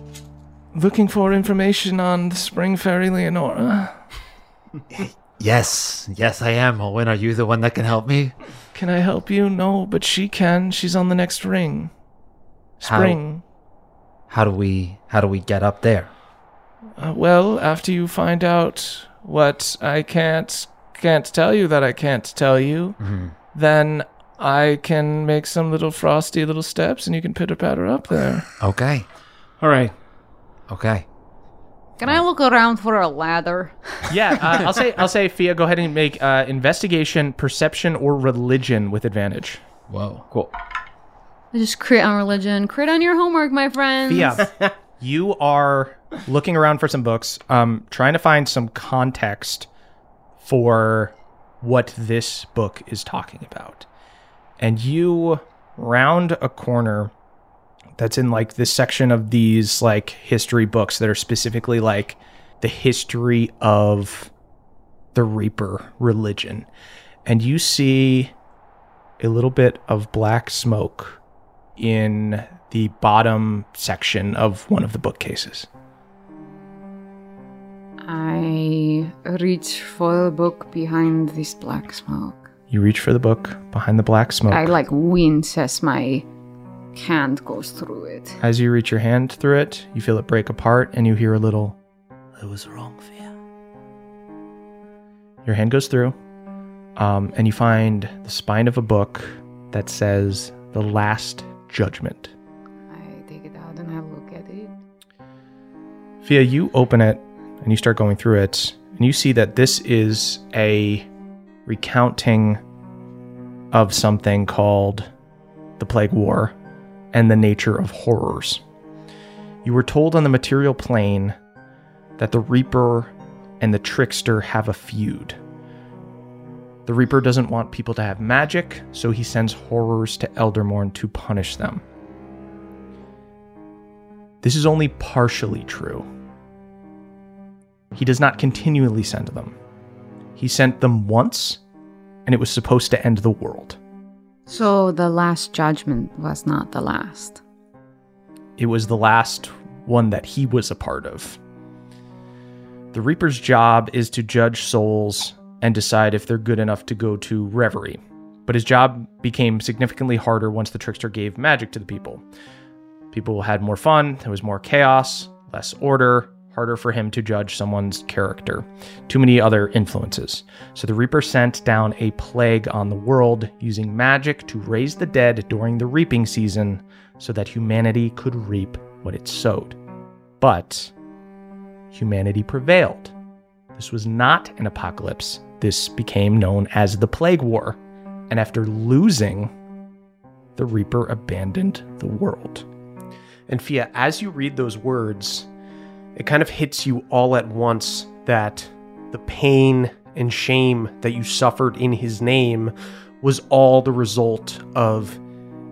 looking for information on the spring fairy Leonora? (laughs) Yes, yes, I am. Owen, are you the one that can help me? Can I help you? No, but she can. She's on the next ring. Spring. How do we how do we get up there? Uh, well, after you find out what I can't can't tell you that I can't tell you, then I can make some little frosty little steps, and you can pitter patter up there. Okay, All right. okay. Can I look around for a ladder? (laughs) yeah, uh, I'll say I'll say Fia, go ahead and make uh, investigation, perception, or religion with advantage. Whoa. Cool. I Just crit on religion. Crit on your homework, my friends. Fia, (laughs) you are looking around for some books, um, trying to find some context for what this book is talking about. And you round a corner that's in like this section of these like history books that are specifically like the history of the Reaper religion. And you see a little bit of black smoke in the bottom section of one of the bookcases. I reach for the book behind this black smoke. You reach for the book behind the black smoke. I like wince as my hand goes through it. As you reach your hand through it, you feel it break apart and you hear a little, I was wrong, Fia. Your hand goes through, um, and you find the spine of a book that says, The Last Judgment. I take it out and I look at it. Fia, you open it and you start going through it, and you see that this is a recounting of something called the Plague War and the nature of horrors. You were told on the material plane that the Reaper and the Trickster have a feud. The Reaper doesn't want people to have magic, so he sends horrors to Eldermourne to punish them. This is only partially true. He does not continually send them. He sent them once, and it was supposed to end the world. So the last judgment was not the last. It was the last one that he was a part of. The Reaper's job is to judge souls and decide if they're good enough to go to Reverie. But his job became significantly harder once the Trickster gave magic to the people. People had more fun, there was more chaos, less order, harder for him to judge someone's character. Too many other influences. So the Reaper sent down a plague on the world using magic to raise the dead during the reaping season so that humanity could reap what it sowed. But humanity prevailed. This was not an apocalypse. This became known as the Plague War. And after losing, the Reaper abandoned the world. And Fia, as you read those words, it kind of hits you all at once that the pain and shame that you suffered in his name was all the result of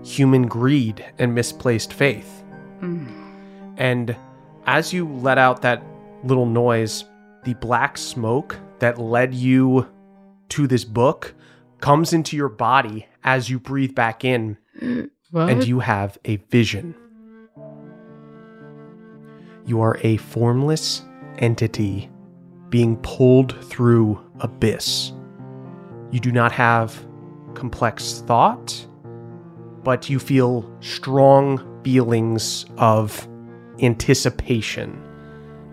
human greed and misplaced faith. Hmm. And as you let out that little noise, the black smoke that led you to this book comes into your body as you breathe back in, mm. and you have a vision. You are a formless entity being pulled through abyss. You do not have complex thought, but you feel strong feelings of anticipation.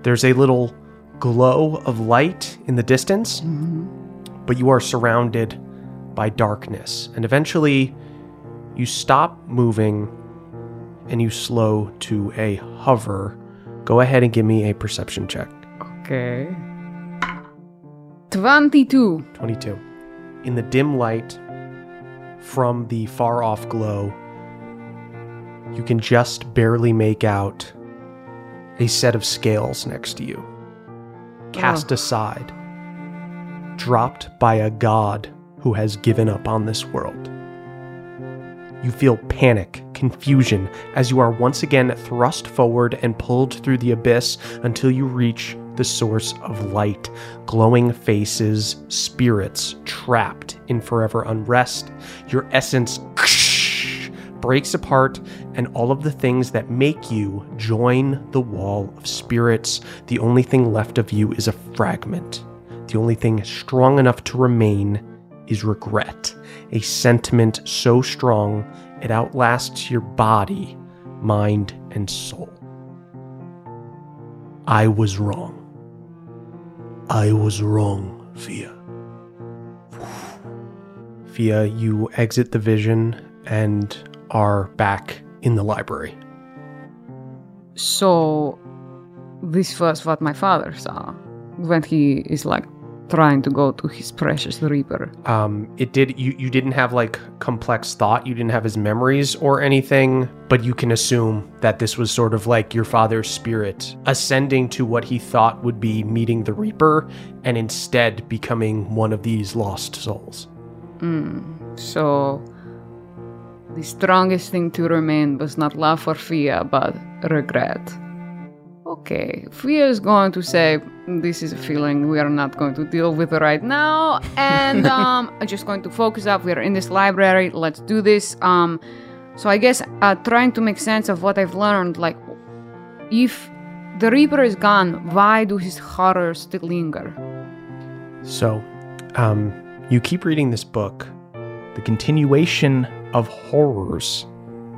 There's a little glow of light in the distance, mm-hmm. but you are surrounded by darkness. And eventually, you stop moving and you slow to a hover. Go ahead and give me a perception check. Okay. 22. 22. In the dim light from the far off glow, you can just barely make out a set of scales next to you, cast oh. aside, dropped by a god who has given up on this world. You feel panic, confusion, as you are once again thrust forward and pulled through the abyss until you reach the source of light, glowing faces, spirits trapped in forever unrest. Your essence (laughs) breaks apart, and all of the things that make you join the wall of spirits. The only thing left of you is a fragment. The only thing strong enough to remain is regret, a sentiment so strong it outlasts your body, mind, and soul. I was wrong. I was wrong, Fia. (sighs) Fia, you exit the vision and are back in the library. So, this was what my father saw when he is like trying to go to his precious reaper. Um, it did you you didn't have like complex thought, you didn't have his memories or anything, but you can assume that this was sort of like your father's spirit ascending to what he thought would be meeting the reaper and instead becoming one of these lost souls. Mm, So, the strongest thing to remain was not love or fear, but regret. Okay, Fia is going to say, This is a feeling we are not going to deal with right now. And (laughs) um, I'm just going to focus up. We are in this library. Let's do this. Um, so, I guess uh, trying to make sense of what I've learned, like, if the Reaper is gone, why do his horrors still linger? So, um, you keep reading this book. The continuation of horrors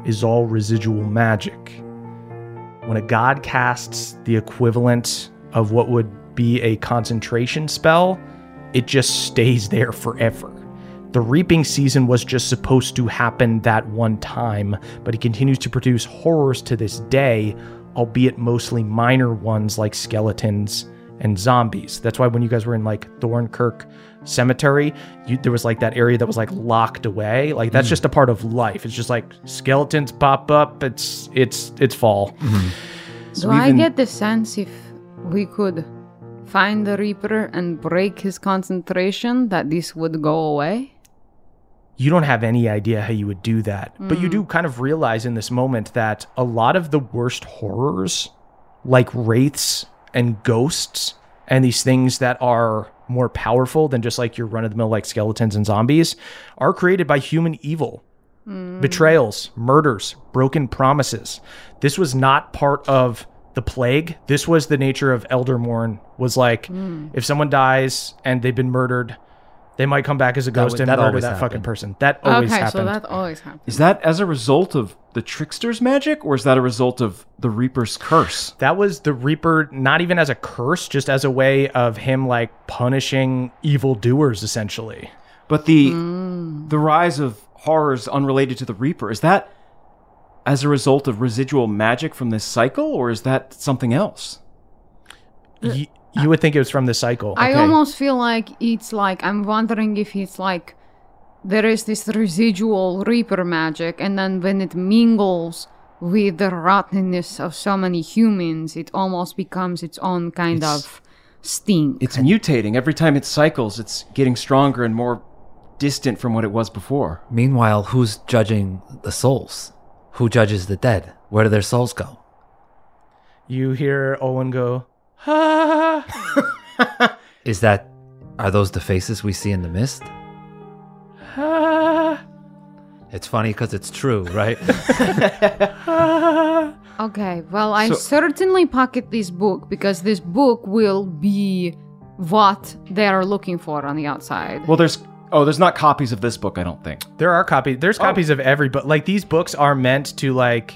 is all residual magic. When a god casts the equivalent of what would be a concentration spell, it just stays there forever. The reaping season was just supposed to happen that one time, but he continues to produce horrors to this day, albeit mostly minor ones like skeletons and zombies. That's why when you guys were in like Thornkirk Cemetery, you, there was like that area that was like locked away. Like that's mm. just a part of life. It's just like skeletons pop up. It's it's it's fall. Mm-hmm. Do I get the sense if we could find the Reaper and break his concentration that this would go away? you don't have any idea how you would do that. But you mm. do kind of realize in this moment that a lot of the worst horrors, like wraiths and ghosts, and these things that are more powerful than just like your run of the mill like skeletons and zombies, are created by human evil. Hmm. Betrayals, murders, broken promises. This was not part of the plague. This was the nature of Eldermourne. Was like hmm. if someone dies and they've been murdered, they might come back as a ghost would- and that murder always that fucking happened. person. That always okay, happened. so that always happens. Is that as a result of the trickster's magic, or is that a result of the Reaper's curse? That was the Reaper, not even as a curse, just as a way of him like punishing evildoers, essentially. But the hmm. the rise of horrors unrelated to the Reaper is that as a result of residual magic from this cycle, or is that something else? You, you would think it was from the cycle. I Okay. almost feel like it's like I'm wondering if it's like there is this residual Reaper magic, and then when it mingles with the rottenness of so many humans, it almost becomes its own kind It's- of stink. It's mutating every time it cycles. It's getting stronger and more distant from what it was before. Meanwhile, who's judging the souls? Who judges the dead? Where do their souls go? You hear Olwen go, ah. (laughs) Is that are those the faces we see in the mist? ah, (laughs) It's funny because it's true, right? (laughs) Okay, well, I So- certainly pocket this book because this book will be what they are looking for on the outside. Well, there's oh, there's not copies of this book. I don't think. There are copies. Oh. There's copies of every book. Like these books are meant to like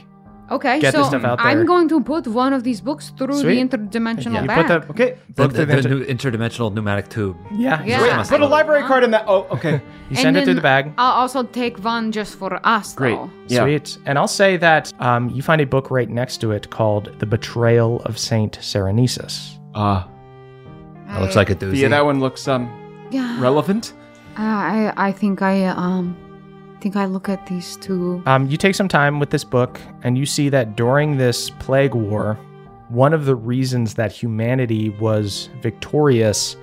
Okay, Get so this stuff out there. I'm going to put one of these books through Sweet. the interdimensional you bag. put the Okay. The, book the, through the, the inter- new interdimensional pneumatic tube. yeah, Yeah. Sweet. Put a have it. library card in that. Oh, okay. (laughs) You send it through the bag. I'll also take one just for us. Great. though. Yeah. Sweet. And I'll say that um, you find a book right next to it called The Betrayal of Saint Serenesis. Uh, That looks like a doozy. yeah, that one looks um Yeah. relevant. I I think I um think I look at these two. Um, you take some time with this book, and you see that during this plague war, one of the reasons that humanity was victorious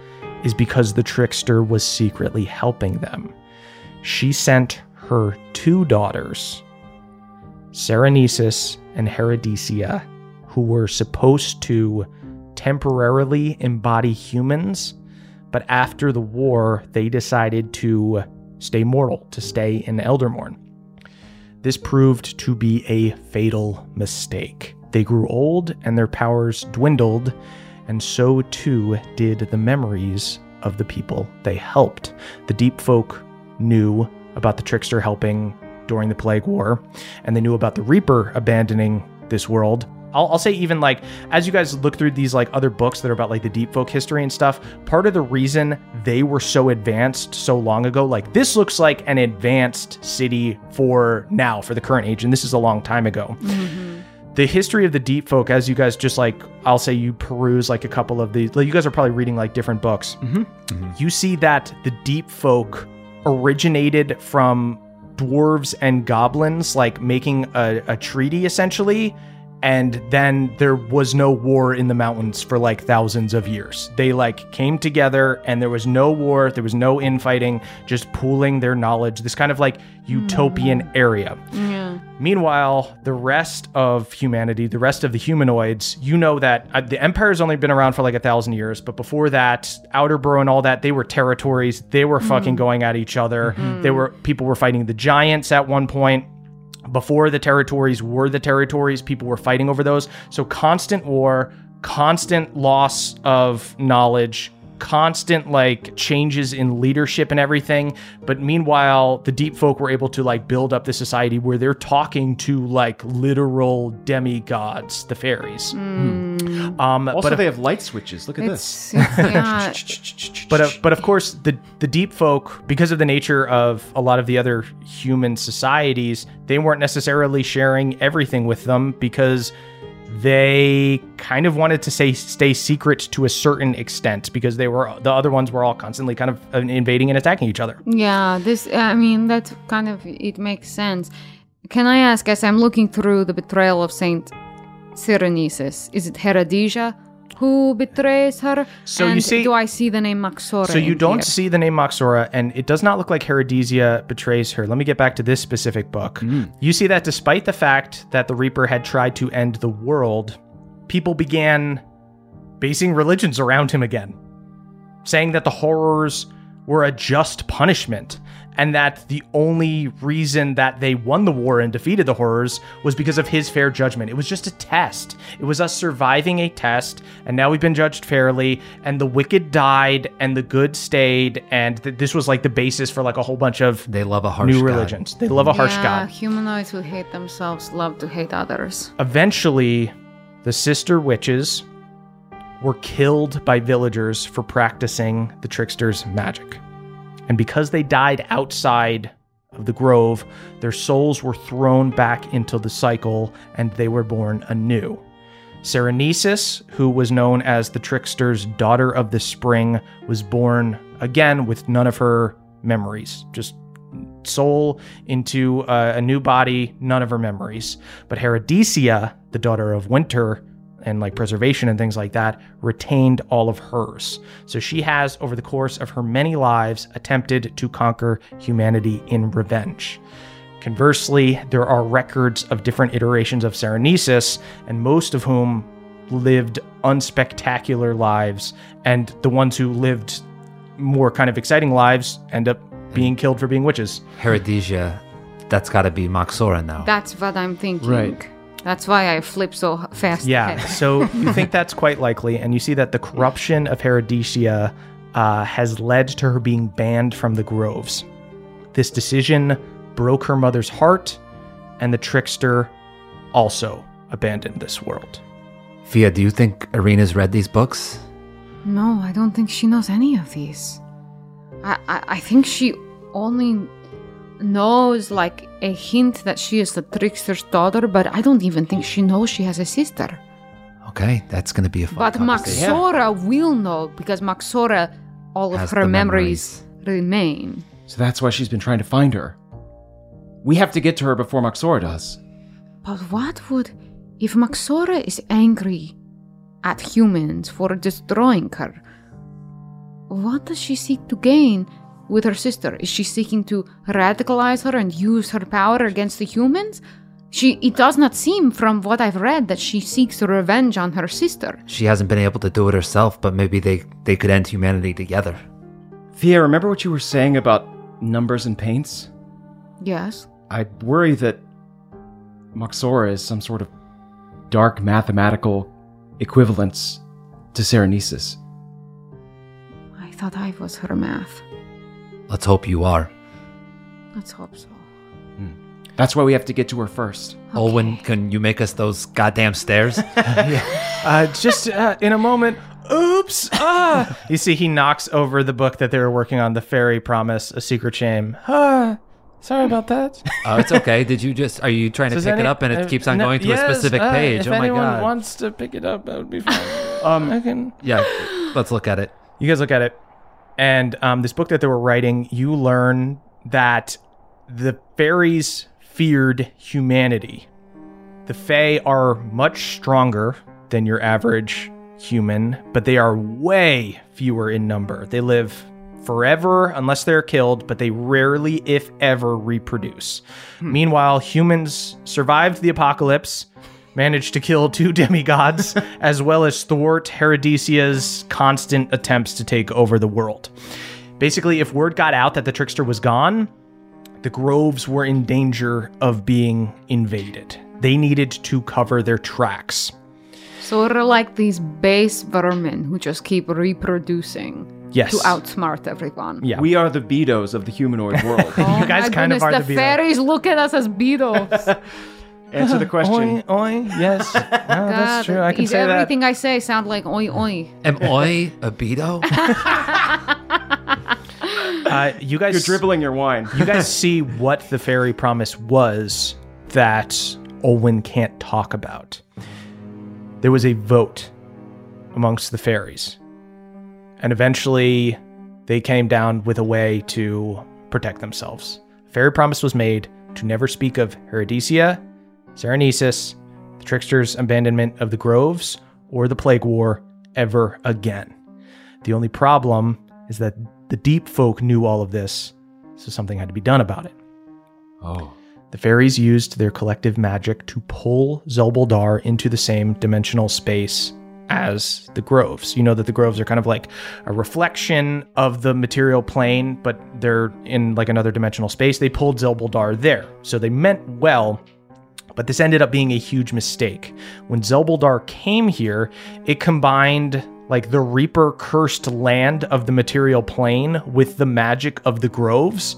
is because the trickster was secretly helping them. She sent her two daughters, Serenesis and Herodesia, who were supposed to temporarily embody humans, but after the war, they decided to stay mortal, to stay in Eldermourne. This proved to be a fatal mistake. They grew old and their powers dwindled, and so too did the memories of the people they helped. The deep folk knew about the trickster helping during the Plague War, and they knew about the Reaper abandoning this world. I'll, I'll say even like as you guys look through these like other books that are about like the deep folk history and stuff part of the reason they were so advanced so long ago like this looks like an advanced city for now for the current age and this is a long time ago. Mm-hmm. The history of the deep folk as you guys just like i'll say you peruse like a couple of these like, you guys are probably reading like different books. Mm-hmm. Mm-hmm. You see that the deep folk originated from dwarves and goblins like making a, a treaty essentially and then there was no war in the mountains for like thousands of years they like came together and there was no war there was no infighting just pooling their knowledge this kind of like utopian hmm. area Yeah. Meanwhile, the rest of humanity, the rest of the humanoids, you know that uh, the Empire's only been around for like a thousand years, but before that, Outerborough and all that, they were territories. They were fucking hmm. going at each other. Hmm. They were people were fighting the giants at one point. Before the territories were the territories, people were fighting over those. So constant war, constant loss of knowledge, constant like changes in leadership and everything. But meanwhile, the deep folk were able to like build up the society where they're talking to like literal demigods, the fairies. Um, Also, but they have light switches. Look at this. (laughs) It's, it's (laughs) (laughs) but of, but of course the the deep folk because of the nature of a lot of the other human societies they weren't necessarily sharing everything with them because they kind of wanted to say stay secret to a certain extent because they were the other ones were all constantly kind of invading and attacking each other Yeah, this, I mean, that kind of, it makes sense. Can I ask, as I'm looking through the betrayal of Saint Serenesis, is it Herodesia who betrays her? So you see- do I see the name Moxora? So you in don't here? see the name Moxora, and it does not look like Herodesia betrays her. Let me get back to this specific book. Hmm. You see that despite the fact that the Reaper had tried to end the world, people began basing religions around him again, saying that the horrors were a just punishment, and that the only reason that they won the war and defeated the horrors was because of his fair judgment. It was just a test. It was us surviving a test, and now we've been judged fairly, and the wicked died, and the good stayed, and th- this was like the basis for like a whole bunch of They love a harsh new God. religions. They love a harsh yeah, god. humanoids who hate themselves love to hate others. Eventually, the sister witches were killed by villagers for practicing the trickster's magic. And because they died outside of the grove, their souls were thrown back into the cycle and they were born anew. Serenesis, who was known as the trickster's daughter of the spring, was born again with none of her memories, just soul into uh, a new body, none of her memories. But Herodesia, the daughter of winter and like preservation and things like that, retained all of hers. So she has, over the course of her many lives, attempted to conquer humanity in revenge. Conversely, there are records of different iterations of Serenesis, and most of whom lived unspectacular lives, and the ones who lived more kind of exciting lives end up being killed for being witches. Herodesia, that's got to be Moxora now. That's what I'm thinking. Right. That's why I flip so fast. Yeah, ahead. so you (laughs) think that's quite likely, and you see that the corruption of Herodesia uh, has led to her being banned from the groves. This decision broke her mother's heart, and the trickster also abandoned this world. Fia, do you think Irina's read these books? No, I don't think she knows any of these. I, I, I think she only knows like a hint that she is the trickster's daughter, but I don't even think she knows she has a sister. Okay, that's going to be a fun But conversation. Moxora will know because Moxora, all of her the memories remain. So that's why she's been trying to find her. We have to get to her before Moxora does. But what would if Moxora is angry at humans for destroying her? What does she seek to gain with her sister? Is she seeking to radicalize her and use her power against the humans? She it does not seem from what I've read that she seeks revenge on her sister. She hasn't been able to do it herself, but maybe they, they could end humanity together. Fia, remember what you were saying about numbers and paints? Yes. I worry that Moxora is some sort of dark mathematical equivalence to Serenesis. I thought I was her math. Let's hope you are. Let's hope so. That's why we have to get to her first. Olwen, can you make us those goddamn stairs? (laughs) Uh, just uh, in a moment. Oops! Ah! you see, he knocks over the book that they were working on, The Fairy Promise, A Secret Shame. Ah, sorry about that. oh, it's okay. Did you just, are you trying to Does pick it any- up and it uh, keeps on no- going to yes, a specific uh, page? If oh my god. anyone god. wants to pick it up, that would be fine. Um, I can. yeah, let's look at it. You guys look at it, and um, this book that they were writing, you learn that the fairies feared humanity. The Fae are much stronger than your average human, but they are way fewer in number. They live forever unless they're killed, but they rarely, if ever, reproduce. Meanwhile, humans survived the apocalypse, managed to kill two (laughs) demigods, as well as thwart Herodesia's constant attempts to take over the world. Basically, if word got out that the trickster was gone, the groves were in danger of being invaded. They needed to cover their tracks. Sort of like these base vermin who just keep reproducing Yes. to outsmart everyone. Yeah. We are the Betos of the humanoid world. (laughs) Oh You guys my kind of goodness, are the, the Beatles. fairies look at us as beetles. (laughs) Answer the (laughs) question. Oi, oi, yes. (laughs) No, that's true. I can is say that. everything I say sound like oi oi. Am I a beto? (laughs) Uh, you guys You're dribbling your wine. you guys see what the fairy promise was that Olwen can't talk about. There was a vote amongst the fairies. And eventually they came down with a way to protect themselves. Fairy promise was made to never speak of Herodesia, Serenesis, the trickster's abandonment of the groves, or the plague war ever again. The only problem is that the deep folk knew all of this, so something had to be done about it. Oh. The fairies used their collective magic to pull Zelbuldar into the same dimensional space as the groves. You know that the groves are kind of like a reflection of the material plane, but they're in like another dimensional space. They pulled Zelbuldar there. So they meant well, but this ended up being a huge mistake. When Zelbuldar came here, it combined like the Reaper cursed land of the material plane with the magic of the groves,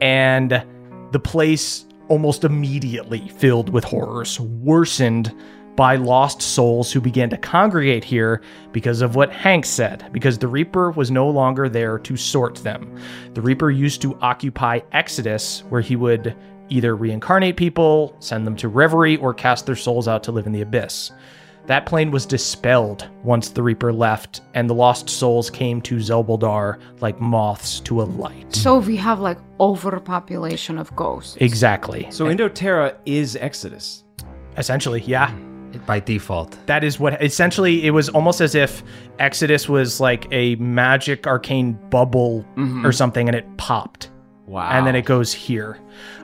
and the place almost immediately filled with horrors, worsened by lost souls who began to congregate here because of what Hank said, because the Reaper was no longer there to sort them. The Reaper used to occupy Exodus, where he would either reincarnate people, send them to reverie, or cast their souls out to live in the abyss. That plane was dispelled once the Reaper left, and the lost souls came to Zelbuldar like moths to a light. So we have like overpopulation of ghosts. Exactly. So Indoterra is Exodus. Essentially, yeah. By default. That is what essentially it was almost as if Exodus was like a magic arcane bubble mm-hmm. or something and it popped. Wow. And then it goes here.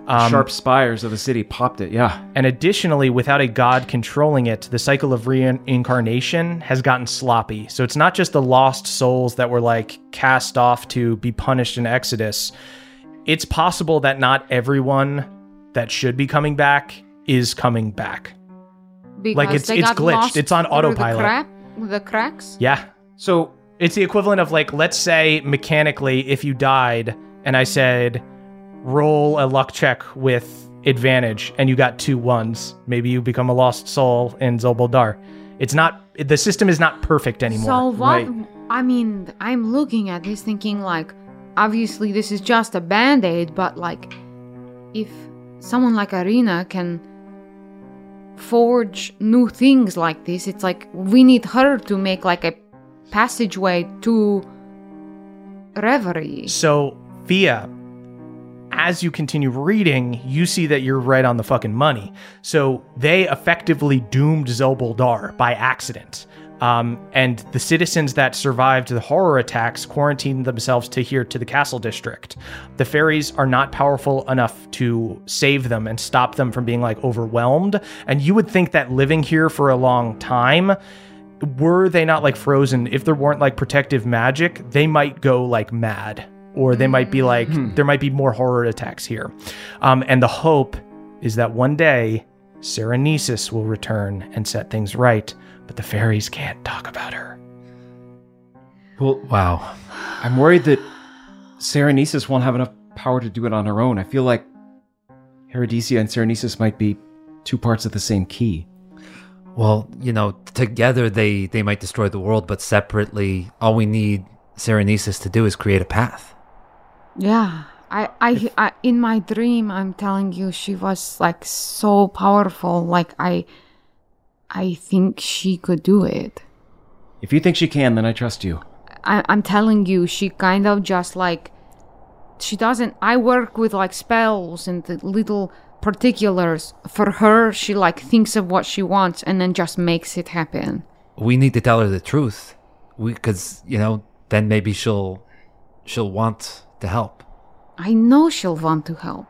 Um, Sharp spires of the city popped it. Yeah. And additionally, without a god controlling it, the cycle of reincarnation has gotten sloppy. So it's not just the lost souls that were like cast off to be punished in Exodus. It's possible that not everyone that should be coming back is coming back. Because it's- they got glitched. lost It's on autopilot. The, crack, the cracks. Yeah. So It's the equivalent of like, let's say mechanically, if you died and I said, roll a luck check with advantage and you got two ones. Maybe you become a lost soul in Zoboldar. It's not the system is not perfect anymore. So what? Right. I mean, I'm looking at this thinking like, obviously this is just a band aid, but like, if someone like Irina can forge new things like this, it's like we need her to make like a passageway to Reverie. So, Fia, as you continue reading, you see that you're right on the fucking money. So, they effectively doomed Zoboldar by accident. Um, and the citizens that survived the horror attacks quarantined themselves to here to the castle district. The fairies are not powerful enough to save them and stop them from being like overwhelmed. And you would think that living here for a long time, were they not like frozen, if there weren't like protective magic, they might go like mad. Or they might be like, there might be more horror attacks here. Um, and the hope is that one day Serenesis will return and set things right, but the fairies can't talk about her. Well, Wow. I'm worried that Serenesis won't have enough power to do it on her own. I feel like Herodesia and Serenesis might be two parts of the same key. Well, you know, together they they might destroy the world, but separately, all we need Serenesis to do is create a path. Yeah. I, I, I, in my dream, I'm telling you, she was like so powerful. Like I, I think she could do it. If you think she can, then I trust you. I, I'm telling you, she kind of just like she doesn't. I work with like spells and the little particulars. For her, she like thinks of what she wants and then just makes it happen. We need to tell her the truth. We cuz you know, then maybe she'll she'll want to help. I know she'll want to help.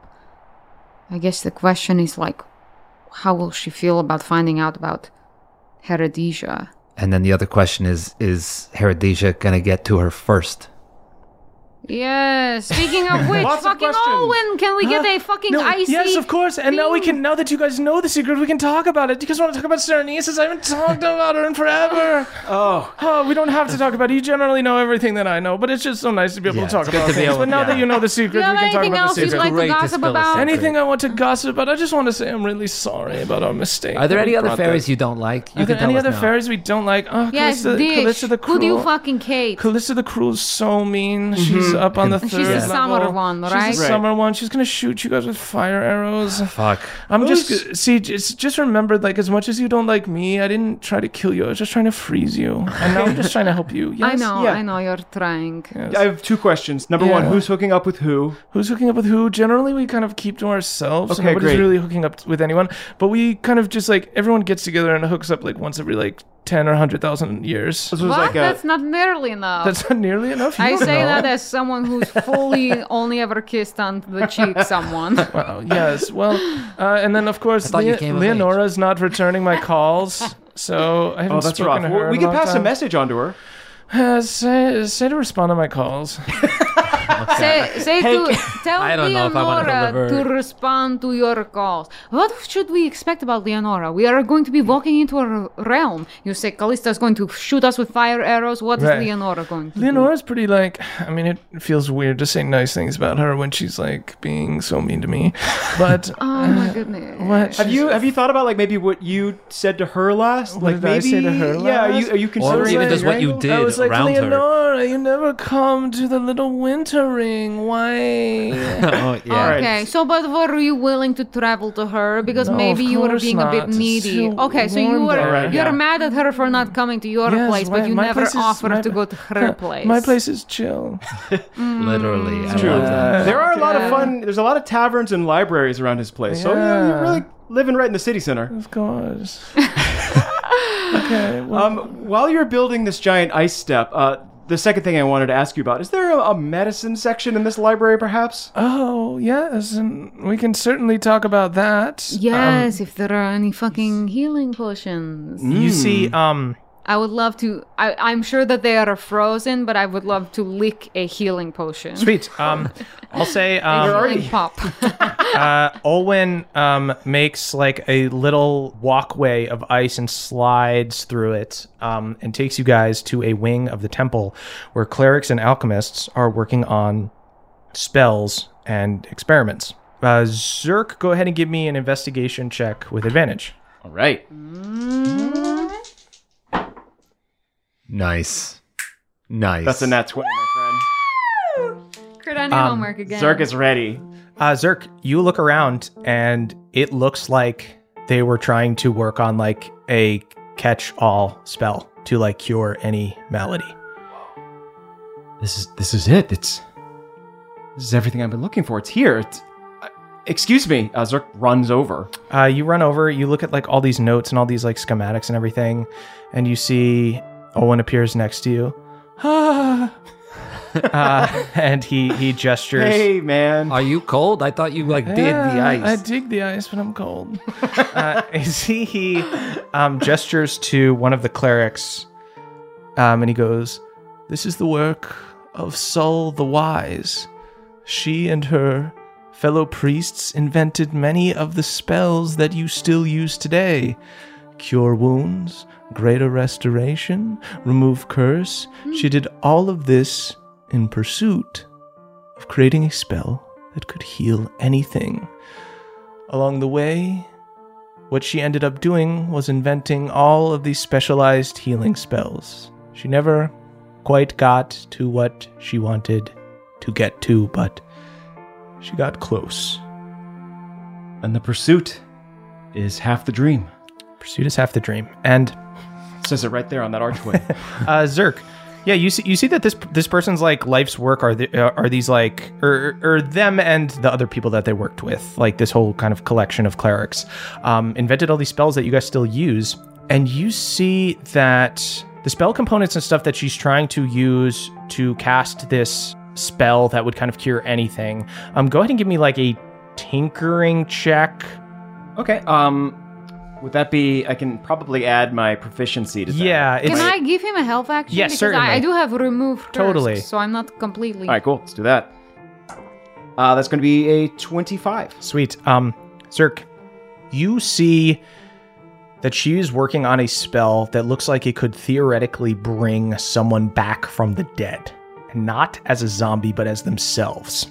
I guess the question is like, how will she feel about finding out about Herodesia? And then the other question is is Herodesia going to get to her first? Yes. Speaking of (laughs) which, Lots of fucking questions. Olwen, can we get a fucking icy? yes, of course. And now we can. Now that you guys know the secret, we can talk about it. Do you guys want to talk about Serenesis? I haven't talked about her in forever. (gasps) Oh, Oh, we don't have to talk about it. You generally know everything that I know, but it's just so nice to be able Yeah, to talk it's good about to be things. able- But now yeah. that you know the secret, Do you have we can talk anything about else the you'd secret. like to Great to gossip spill a about? secret. Anything I want to gossip about, I just want to say I'm really sorry about our mistake. Are there that any other brought fairies this. you don't like? You Are there can tell any us other now. fairies we don't like? Oh, Yes, Callista, Dish. Callista the Who do you fucking hate? Calista the Cruel is so mean. Mm-hmm. She's up on the third She's the level. summer one, right? She's the Right. summer one. She's gonna shoot you guys with fire arrows. Fuck. I'm Who's- just see. Just just remember, like as much as you don't like me, I didn't try to kill you. I was just trying to freeze you, and now I'm just trying to help you. (laughs) Yes? I know, Yeah. I know you're trying. Yes. I have two questions. Number one, who's hooking up with who? Who's hooking up with who? Generally, we kind of keep to ourselves. Okay, nobody's great. really hooking up with anyone. But we kind of just like everyone gets together and hooks up like once every like ten or hundred thousand years. This was What? like a, That's not nearly enough. That's not nearly enough. You I say know. that as someone who's fully (laughs) only ever kissed on the cheek someone. (laughs) Wow. Yes. Well, uh, and then of course, thought you Le- Leonora's not returning my calls, (laughs) so I haven't oh, that's spoken rough. to her. Well, in we can long pass a message on to her. Uh, say, say to respond to my calls. Say say to tell I don't know if I wanna Leonora deliver- to respond to your calls. What should we expect about Leonora? We are going to be walking into her realm. You say Callista is going to shoot us with fire arrows. What is Right. Leonora going to do? Leonora's pretty like. I mean, it feels weird to say nice things about her when she's like being so mean to me. But (laughs) Oh my uh, goodness. what? Have you have you thought about like maybe what you said to her last? What like did I maybe say to her last? Yeah, are you last? are you Or even it just what you angle? did I was like, around her. Leonora, you never come to the little winter ring. Why? (laughs) oh, yeah. right. Okay, so but were you willing to travel to her because No, maybe you were course being a bit needy? too Okay, so you were right, you're yeah. mad at her for not coming to your Yes, place, but you my never offered my- to go to her (laughs) place. My place is chill. (laughs) Literally. I True. love. There are a lot of fun. There's a lot of taverns and libraries around his place. So yeah, you're really living right in the city center. Of course. okay. Well, Um, while you're building this giant ice step, uh, the second thing I wanted to ask you about is there a, a medicine section in this library, perhaps? oh yes, and we can certainly talk about that. Yes, if there are any fucking healing potions. You see, Hmm. um, I would love to. I, I'm sure that they are frozen, but I would love to lick a healing potion. sweet. Um, I'll say, (laughs) A um, healing pop. (laughs) uh, Olwen um, makes like a little walkway of ice and slides through it um, and takes you guys to a wing of the temple where clerics and alchemists are working on spells and experiments. Uh, Zerk, go ahead and give me an investigation check with advantage. All right. Nice. Nice. That's a nat 20, my friend. Crit on your homework again. Zerk is ready. Uh, Zerk, you look around and it looks like they were trying to work on like a catch-all spell to like cure any malady. This is this is it. It's this is everything I've been looking for. It's here. It's, uh, excuse me. Uh, Zerk runs over. Uh, you run over, you look at like all these notes and all these like schematics and everything, and you see Olwen appears next to you. (laughs) Ah. (laughs) uh, and he he gestures. Hey, man. Are you cold? I thought you like did the Yeah, I dig the ice, but I'm cold. (laughs) uh, you see, he um, gestures to one of the clerics, um, and he goes, "This is the work of Sol the Wise. She and her fellow priests invented many of the spells that you still use today: cure wounds, greater restoration, remove curse. Hmm. She did all of this in pursuit of creating a spell that could heal anything." Along the way, what she ended up doing was inventing all of these specialized healing spells. She never quite got to what she wanted to get to, but she got close. And the pursuit is half the dream. Pursuit is half the dream. And It says it right there on that archway. (laughs) uh, Zerk, yeah, you see, you see that this this person's like life's work are the, uh, are these like or or them and the other people that they worked with, like this whole kind of collection of clerics, um, invented all these spells that you guys still use, and you see that the spell components and stuff that she's trying to use to cast this spell that would kind of cure anything. Um, go ahead and give me like a tinkering check. okay. Um, would that be? I can probably add my proficiency to that. Yeah, it's Can I give him a health action? Yes, because certainly. I, I do have remove curse, Totally. so I'm not completely. All right, cool. Let's do that. Uh, that's going to be a twenty-five. Sweet. Um, Zerk, you see that she is working on a spell that looks like it could theoretically bring someone back from the dead. Not as a zombie, but as themselves.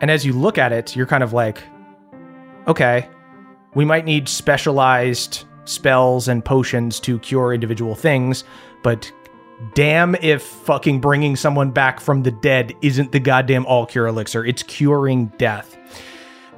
And as you look at it, you're kind of like, okay, we might need specialized spells and potions to cure individual things, but damn if fucking bringing someone back from the dead isn't the goddamn all cure elixir. It's curing death.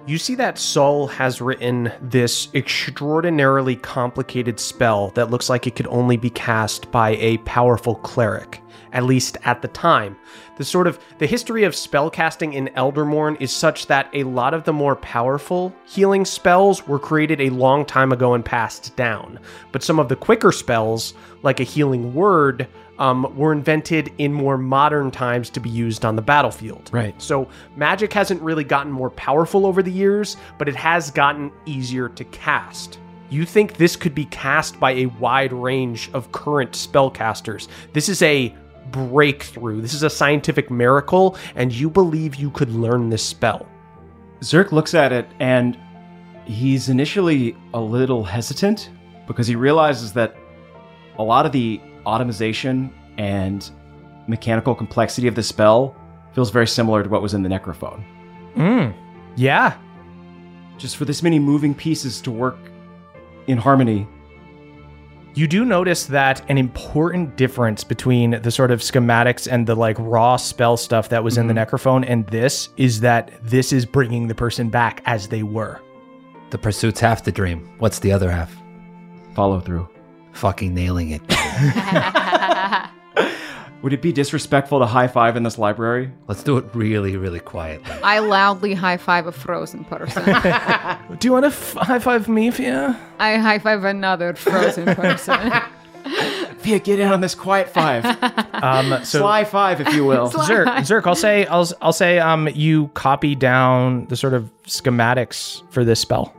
You see that Saul has written this extraordinarily complicated spell that looks like it could only be cast by a powerful cleric, at least at the time. The sort of the history of spellcasting in Eldermourne is such that a lot of the more powerful healing spells were created a long time ago and passed down. But some of the quicker spells, like a healing word, um, were invented in more modern times to be used on the battlefield. Right. So magic hasn't really gotten more powerful over the years, but it has gotten easier to cast. You think this could be cast by a wide range of current spellcasters. This is a breakthrough. This is a scientific miracle, and you believe you could learn this spell. Zerk looks at it and he's initially a little hesitant because he realizes that a lot of the automation and mechanical complexity of the spell feels very similar to what was in the Necrophone. Mm. Yeah. Just for this many moving pieces to work in harmony. You do notice that an important difference between the sort of schematics and the like raw spell stuff that was in the mm-hmm. necrophone and this is that this is bringing the person back as they were. The pursuit's half the dream. What's the other half? Follow through. Fucking nailing it. (laughs) (laughs) Would it be disrespectful to high five in this library? Let's do it really, really quietly. I loudly high five a frozen person. (laughs) Do you want to f- high five me, Fia? I high five another frozen person. (laughs) Fia, get in on this quiet five. (laughs) Um, so Sly five, if you will. Zerk, Zerk, I'll say, I'll, I'll say, um, you copy down the sort of schematics for this spell.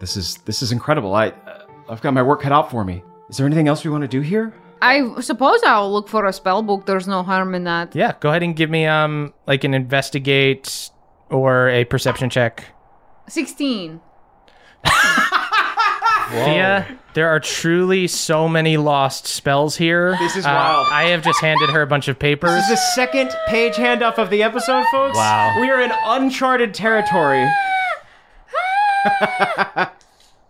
This is this is incredible. I uh, I've got my work cut out for me. Is there anything else we want to do here? I suppose I'll look for a spell book. There's no harm in that. Yeah, go ahead and give me, um, like an investigate or a perception check. 16. (laughs) Fia, there are truly so many lost spells here. This is Uh, wild. I have just handed her a bunch of papers. This is the second page handoff of the episode, folks. Wow. We are in uncharted territory. (laughs) (laughs)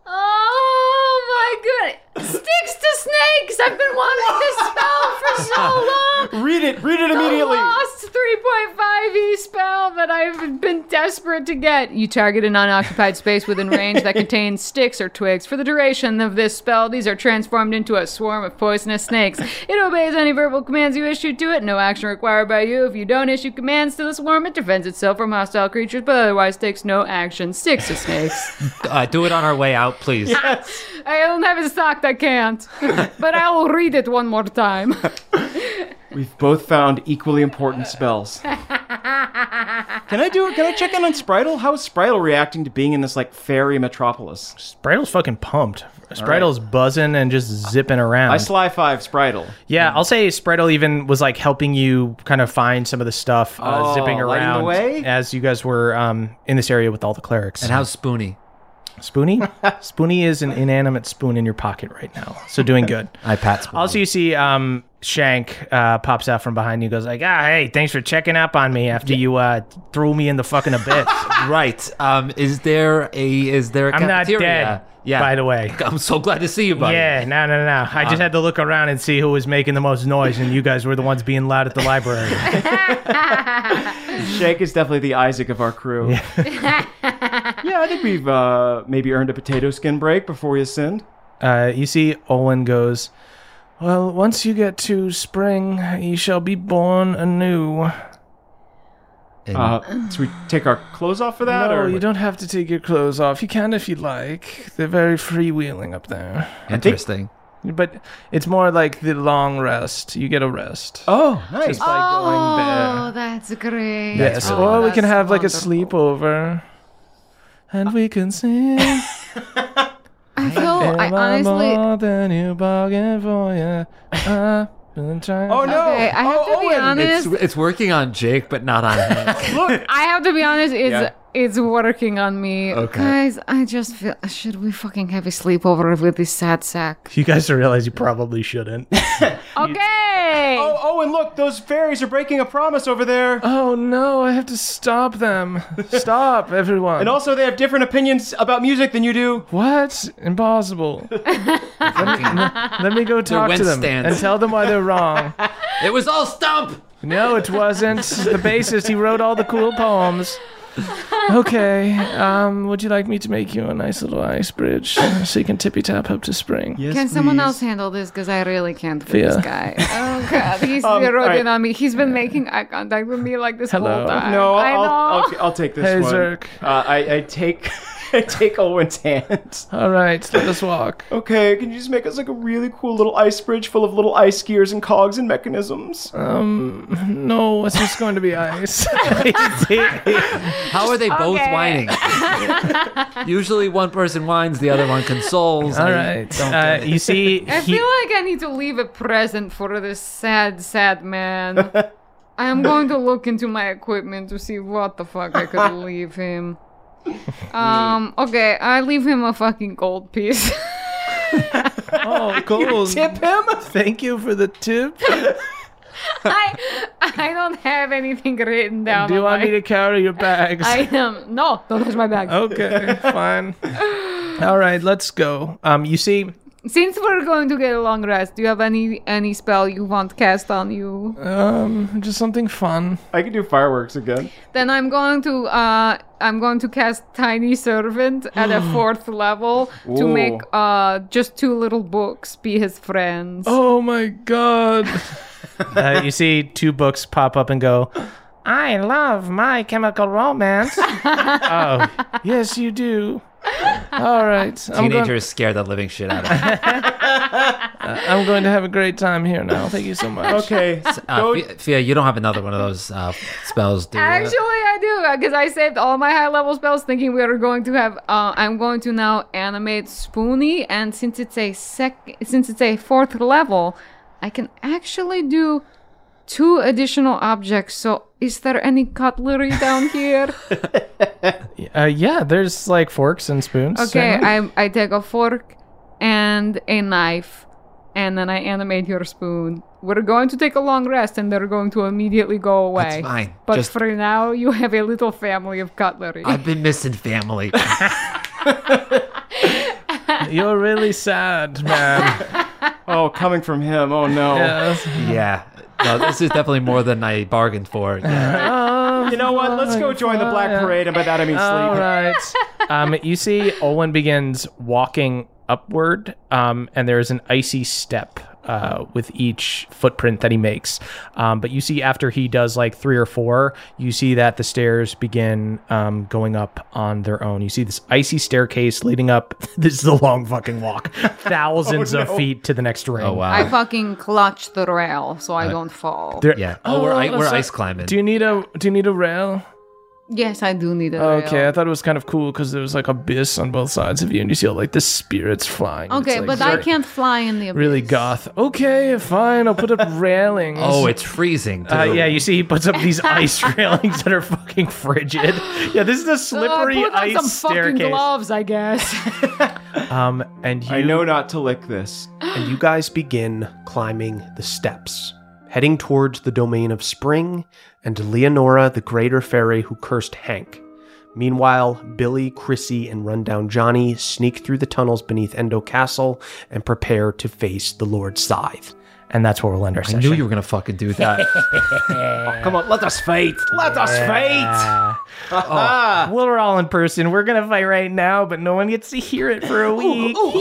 Oh my god! Sticks snakes! I've been wanting this spell for so long! (laughs) Read it. Read it immediately. The lost 3.5 E spell that I've been desperate to get. You target an unoccupied space within (laughs) range that contains sticks or twigs. For the duration of this spell, these are transformed into a swarm of poisonous snakes. It obeys any verbal commands you issue to it. No action required by you. If you don't issue commands to the swarm, it defends itself from hostile creatures, but otherwise takes no action. Sticks to snakes. Uh, do it on our way out, please. I don't have it stocked, I can't. (laughs) but I will read it one more time. (laughs) We've both found equally important spells. (laughs) Can I do it? Can I check in on Spritle? How is Spritle reacting to being in this like fairy metropolis? Sprittle's fucking pumped. Sprittle's buzzing and just zipping around. I sly five Spritle. yeah, I'll say Spritle even was like helping you kind of find some of the stuff, uh, Oh, zipping lighting the around way? as you guys were um, in this area with all the clerics. And how's Spoony? Spoonie? (laughs) Spoonie is an inanimate spoon in your pocket right now, so doing good. (laughs) I pat Spoony. Also, you see um, Shank uh, pops out from behind you, goes like, "Ah, hey, thanks for checking up on me after you uh, threw me in the fucking abyss. (laughs) right. Um, is there a is there a I'm not cafeteria? dead, Yeah. by the way." (laughs) I'm so glad to see you, buddy. Yeah, no, no, no. I just had to look around and see who was making the most noise, and you guys were the ones being loud at the library. (laughs) Shank is definitely the Isaac of our crew. Yeah, yeah I think we've uh, maybe earned a potato skin break before we ascend. uh, you see, Olwen goes, Well, once you get to spring, ye shall be born anew. And- Uh, so we take our clothes off for that, no, or you don't have to take your clothes off. You can if you'd like. They're very freewheeling up there. interesting. But it's more like the long rest. You get a rest. Oh, nice. Just by going Oh, there. that's great. Yes, Oh, or we can that's have like a sleepover. And we can sing. (laughs) I feel, I Am I honestly. more than you bargained for, yeah. I've been trying Oh no! Okay, I have oh, to be Owen. honest. It's it's working on Jake, but not on him. (laughs) I have to be honest. It's Yeah. It's working on me, Okay. guys. I just feel. Should we fucking have a sleepover with this sad sack? You guys realize you probably shouldn't. (laughs) Okay. Oh, oh, and look! Those fairies are breaking a promise over there. oh no, I have to stop them. Stop, (laughs) everyone. And also, they have different opinions about music than you do. what? Impossible. (laughs) let, me, let me go talk to them Wednesdays. and tell them why they're wrong. it was all Stump. No, it wasn't. The bassist, he wrote all the cool poems. (laughs) Okay, um, would you like me to make you a nice little ice bridge (laughs) so you can tippy tap up to spring? Yes, Can someone please. else handle this? Because I really can't with Thea. this guy. (laughs) Oh god, he's Um, zeroed alright. in on me. He's been making eye contact with me like this Hello. whole time. No, I I'll, know. I'll, I'll, I'll take this Hey, one. Zerk. Uh, I, I take I (laughs) take Olwen's hand. All right, let us walk. Okay, can you just make us like a really cool little ice bridge full of little ice gears and cogs and mechanisms? Um, no, it's just going to be ice. (laughs) How are they both Okay. whining? (laughs) Usually one person whines, the other one consoles. All right. I don't Uh, you see, I he, feel like I need to leave a present for this sad, sad man. I am going to look into my equipment to see what the fuck I could leave him. (laughs) Um, okay, I leave him a fucking gold piece. (laughs) oh, (laughs) cool. Tip him? Thank you for the tip. I I don't have anything written down. Do you want my me to carry your bags? I am no, don't touch my bags. Okay, fine. All right, let's go. Um, you see, Since we're going to get a long rest, do you have any any spell you want cast on you? um, just something fun. I can do fireworks again. Then I'm going to uh I'm going to cast Tiny Servant at a (gasps) fourth level to Ooh. make uh just two little books be his friends. Oh my god. (laughs) uh, you see two books pop up and go. I love my chemical romance. (laughs) oh, yes, you do. All right, I'm going, Teenagers scare the living shit out of me. (laughs) I'm going to have a great time here now. Thank you so much. Okay. Uh, go- Fia, Fia, you don't have another one of those uh, spells, do you? Actually, I do because I saved all my high level spells, thinking we are going to have. Uh, I'm going to now animate Spoony, and since it's a sec, since it's a fourth level, I can actually do two additional objects. So, is there any cutlery down (laughs) here? Uh, yeah, there's like forks and spoons. Okay. I I take a fork and a knife, and then I animate your spoon. We're going to take a long rest, and they're going to immediately go away. That's fine. But Just- for now, you have a little family of cutlery. I've been missing family. (laughs) You're really sad, man. (laughs) Oh, coming from him. Oh no. yeah. No, this is definitely more than I bargained for. Yeah. (laughs) You know what? Let's go join the Black Parade, and by that I mean sleep. All right. Um, you see, Olwen begins walking upward, um, and there is an icy step uh, with each footprint that he makes. Um, but you see, after he does like three or four, you see that the stairs begin um, going up on their own. You see this icy staircase leading up. (laughs) this is a long fucking walk, (laughs) thousands of feet to the next ring. Oh wow. I fucking clutch the rail so I don't fall. There- yeah. Oh, we're, I- we're ice climbing. Do you need a Do you need a rail? Yes, I do need a rail. Okay, I thought it was kind of cool because there was like abyss on both sides of you, and you see all like the spirits flying. Okay, like, but I can't fly in the abyss. Really goth. Okay, fine. I'll put up (laughs) railings. oh, it's freezing. Uh, yeah, you see, he puts up these ice (laughs) railings that are fucking frigid. Yeah, this is a slippery Uh, slippery put on ice some fucking gloves, I guess. (laughs) Um, and you I know not to lick this. and you guys begin climbing the steps, heading towards the domain of Spring and Leonora, the greater fairy who cursed Hank. Meanwhile, Billy, Chrissy, and Rundown Johnny sneak through the tunnels beneath Endo Castle and prepare to face the Lord Scythe. and that's where we'll end our I session. I knew you were gonna fucking do that. (laughs) Come on, let us fight. Let us fight. Uh, (laughs) we're all in person. We're gonna fight right now, but no one gets to hear it for a week. First,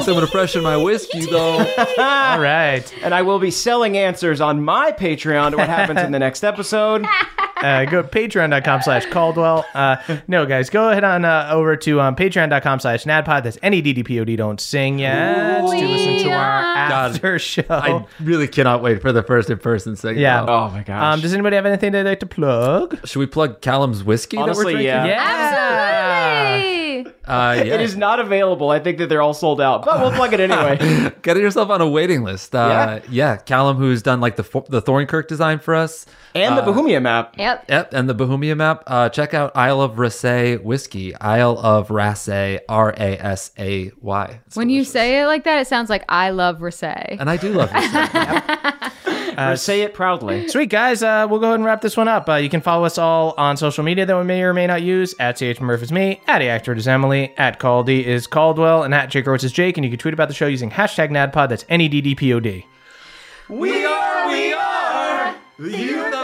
I'm gonna freshen my whiskey (laughs) though. all right. And I will be selling answers on my Patreon to what happens in the next episode. (laughs) uh, go to patreon.com slash caldwell uh, no guys go ahead on uh, over to um, patreon.com slash naddpod that's n-e-d-d-p-o-d don't sing yet to listen to our God. after show I really cannot wait for the first in person segment. Yeah. Oh my gosh. um, does anybody have anything they'd like to plug Should we plug Callum's whiskey? that we're Honestly, drinking? yeah. Hey! Uh, (laughs) yeah. It is not available. I think that they're all sold out, but we'll plug it anyway. (laughs) Get yourself on a waiting list. Uh, yeah. Callum, who's done like the the Thornkirk design for us. and the Bohemia map. Yep. Yep, and the Bohemia map. Uh, check out Isle of Raasay whiskey. Isle of Raasay, R A S A Y. It's When you say it like that, it sounds like I love Raasay. and I do love Raasay. (laughs) Uh, say it proudly. (gasps) Sweet guys, uh, we'll go ahead and wrap this one up. Uh, you can follow us all on social media that we may or may not use. At CH Murph is me, at Actor is Emily, at Caldy is Caldwell, and at Jake Roach is Jake. And you can tweet about the show using hashtag NADDPOD. That's N E D D P O D. we are, we are the youth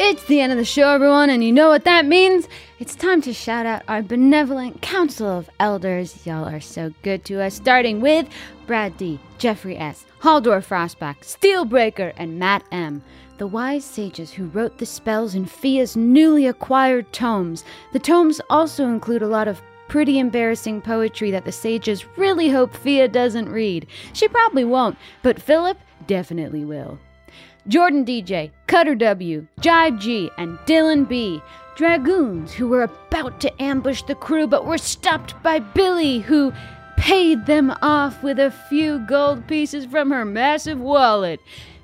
It's the end of the show, everyone, and you know what that means? It's time to shout out our benevolent council of elders. Y'all are so good to us, starting with Brad D, Jeffrey S., Haldor Frostback, Steelbreaker, and Matt M. The wise sages who wrote the spells in Fia's newly acquired tomes. The tomes also include a lot of pretty embarrassing poetry that the sages really hope Fia doesn't read. She probably won't, but Philip definitely will. Jordan DJ, Cutter W, Jive G, and Dylan B. Dragoons who were about to ambush the crew but were stopped by Billy, who paid them off with a few gold pieces from her massive wallet.